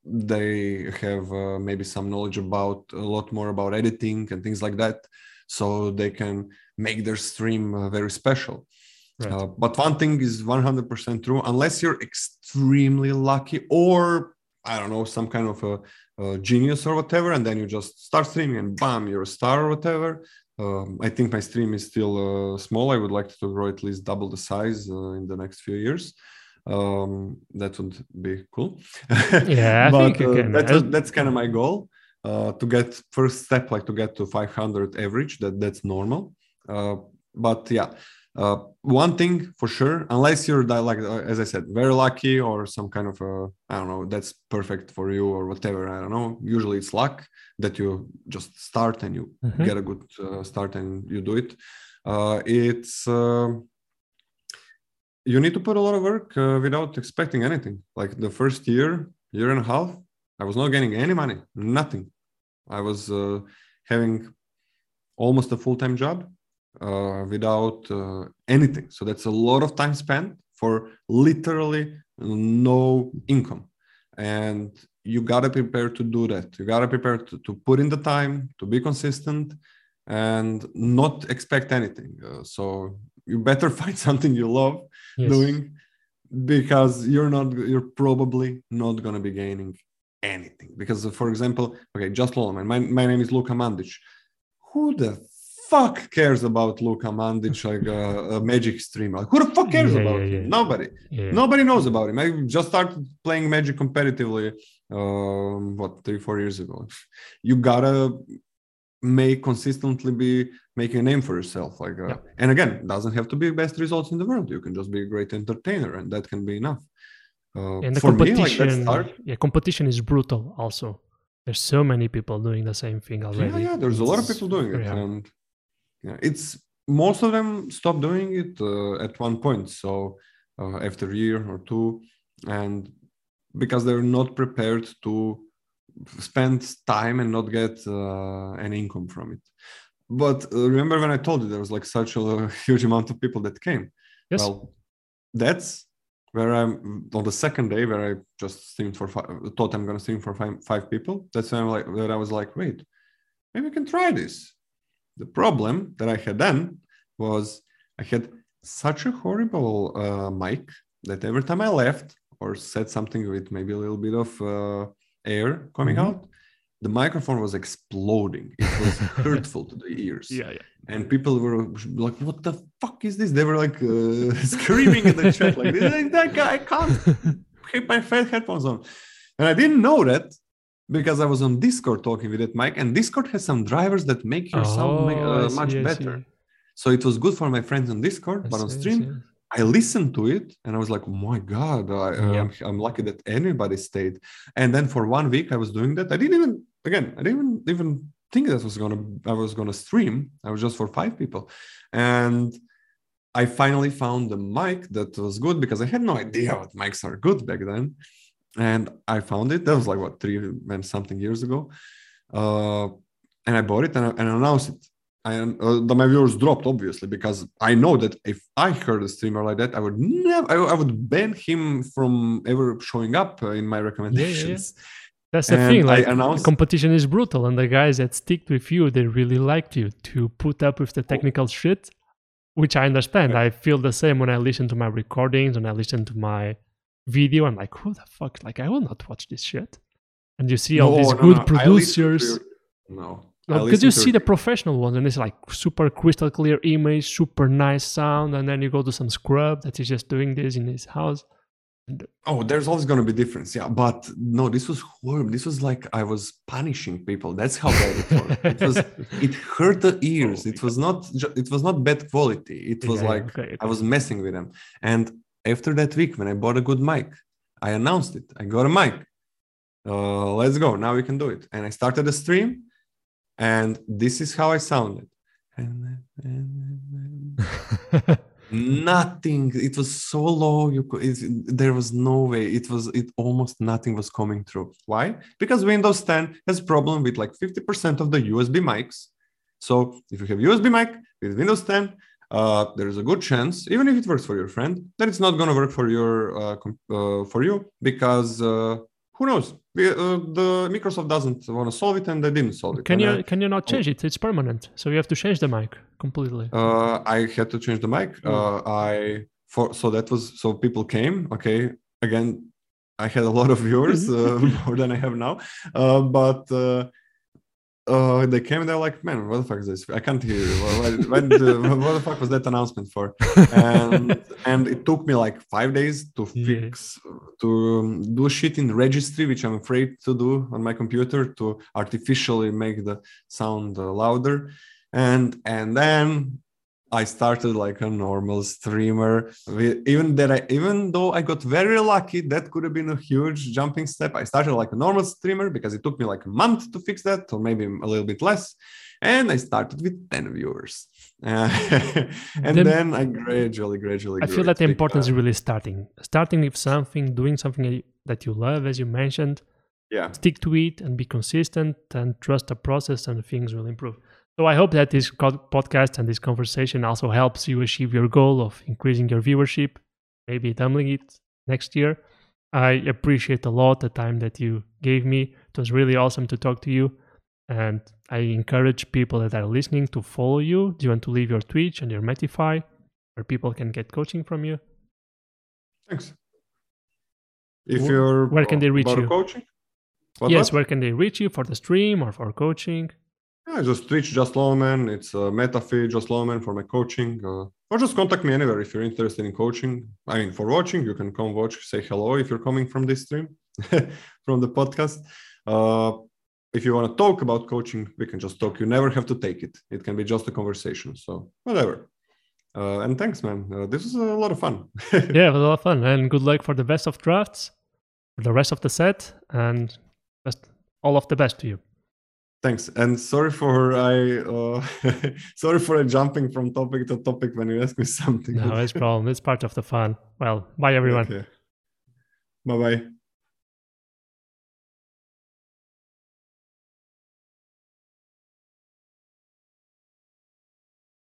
they have uh, maybe some knowledge about a lot more about editing and things like that, so they can make their stream uh, very special. Right. Uh, but one thing is 100% true unless you're extremely lucky or I don't know, some kind of a, a genius or whatever, and then you just start streaming and bam, you're a star or whatever. Um, I think my stream is still uh, small. I would like to grow at least double the size uh, in the next few years. Um, that would be cool. Yeah, I but uh, that's, that's kind of my goal. Uh, to get first step, like to get to 500 average. That that's normal. Uh, but yeah, uh, one thing for sure, unless you're like uh, as I said, very lucky or some kind of a I don't know that's perfect for you or whatever. I don't know. Usually it's luck that you just start and you Mhm. get a good uh, start and you do it. Uh, it's uh, you need to put a lot of work uh, without expecting anything. Like the first year, year and a half, I was not getting any money, nothing. I was uh, having almost a full time job uh, without uh, anything. So that's a lot of time spent for literally no income. And you got to prepare to do that. You got to prepare to, to put in the time, to be consistent, and not expect anything. Uh, so you better find something you love yes. doing because you're not you're probably not going to be gaining anything. Because uh, for example okay just Loloman. my, my name is Luka Mandic. Who the fuck cares about Luka Mandic like a, a magic streamer? Like, who the fuck cares Yeah, about yeah, him? yeah. nobody. Nobody knows about him. I just started playing magic competitively um what three four years ago. You gotta make consistently be making a name for yourself like uh, Yeah. and again doesn't have to be best results in the world. You can just be a great entertainer and that can be enough. Uh, and the for me like competition that start yeah competition is brutal also. There's so many people doing the same thing already. yeah, yeah there's a lot of people doing it hard. and yeah it's most of them stop doing it uh, at one point so uh, after a year or two and because they're not prepared to spend time and not get uh, any income from it but uh, remember when i told you there was like such a huge amount of people that came? Yes. Well that's where i'm on the second day where i just streamed for five thought i'm going to stream for five, five people that's when i'm like where i was like wait maybe we can try this. The problem that i had then was i had such a horrible uh, mic that every time i left or said something with maybe a little bit of uh, air coming Mhm. out the microphone was exploding it was hurtful to the ears yeah yeah and people were like, "What the fuck is this?" They were like uh, screaming in the chat, like, "This- "That guy I can't keep my headphones on," and I didn't know that because I was on Discord talking with that mic, and Discord has some drivers that make your sound Oh, I uh, much see, better. So it was good for my friends on Discord, I but on see, stream. I listened to it and I was like, my God, I, Yeah. I'm, I'm lucky that anybody stayed. And then for one week I was doing that. I didn't even, again, I didn't even, even think that was gonna I was gonna stream. I was just for five people, and I finally found the mic that was good because I had no idea what mics are good back then, and I found it. That was like what three and something years ago, uh, and I bought it and, I, and announced it. And uh, the, my viewers dropped obviously because I know that if I heard a streamer like that, I would never, I, I would ban him from ever showing up uh, in my recommendations. Yeah, yeah. That's the and thing. Like announced... competition is brutal, and the guys that stick with you, they really liked you to put up with the technical oh. shit, which I understand. I feel the same when I listen to my recordings, when I listen to my video. I'm like, who the fuck? Like, I will not watch this shit. And you see all no, these no, good no. producers. No. Because you see the professional ones, and it's like super crystal clear image, super nice sound, and then you go to some scrub that is just doing this in his house. Oh there's always going to be difference yeah but no this was horrible. This was like i was punishing people. That's how bad it was. It was it hurt the ears. It was not it was not bad quality. It was yeah, like okay, okay. i was messing with them. And after that week when i bought a good mic i announced it. I got a mic. Uh, let's go. Now we can do it. And i started a stream and this is how i sounded. Nothing. It was so low. You could, it, there was no way. It was it almost nothing was coming through. Why? Because windows 10 has problem with like 50% of the usb mics. So if you have usb mic with windows 10 uh, there's a good chance even if it works for your friend that it's not going to work for your uh, uh, for you because uh, who knows? We, uh, the Microsoft doesn't want to solve it, and they didn't solve it. Can and you I, can you not oh. change it? It's permanent, so you have to change the mic completely. Uh, I had to change the mic. Mm. Uh, I for so that was so people came. Okay, again, I had a lot of viewers mm-hmm. uh, more than I have now, uh, but uh, uh, they came and they're like, man, what the fuck is this? I can't hear you. What, what, what the fuck was that announcement for? And, and it took me like five days to fix, yeah. to do shit in registry, which I'm afraid to do on my computer to artificially make the sound uh, louder. And, and then I started like a normal streamer. Even that, I, even though I got very lucky, that could have been a huge jumping step. I started like a normal streamer because it took me like a month to fix that, or maybe a little bit less. And I started with 10 viewers. Uh, and then I gradually, gradually. I feel that the importance is really starting. Starting with something, doing something that you love, as you mentioned. Yeah. Stick to it and be consistent and trust the process, and things will improve. So I hope that this podcast and this conversation also helps you achieve your goal of increasing your viewership, maybe doubling it next year. I appreciate a lot the time that you gave me. It was really awesome to talk to you. And I encourage people that are listening to follow you. Do you want to leave your Twitch and your Metafy where people can get coaching from you? Thanks. If you're where can they reach you? Coaching? What, yes, what? where can they reach you for the stream or for coaching? Yeah, just Twitch, just Lawman. It's a Metafy, just Lawman for my coaching. Uh, or just contact me anywhere if you're interested in coaching. I mean, for watching, you can come watch, say hello if you're coming from this stream, from the podcast. Uh, if you want to talk about coaching, we can just talk. You never have to take it. It can be just a conversation. So whatever. Uh, and thanks, man. Uh, this was a lot of fun. yeah, it was a lot of fun. And good luck for the best of drafts, for the rest of the set, and best all of the best to you. Thanks, and sorry for I uh, sorry for jumping from topic to topic when you ask me something. No, it's problem. It's part of the fun. Well, bye everyone. Okay. Bye bye.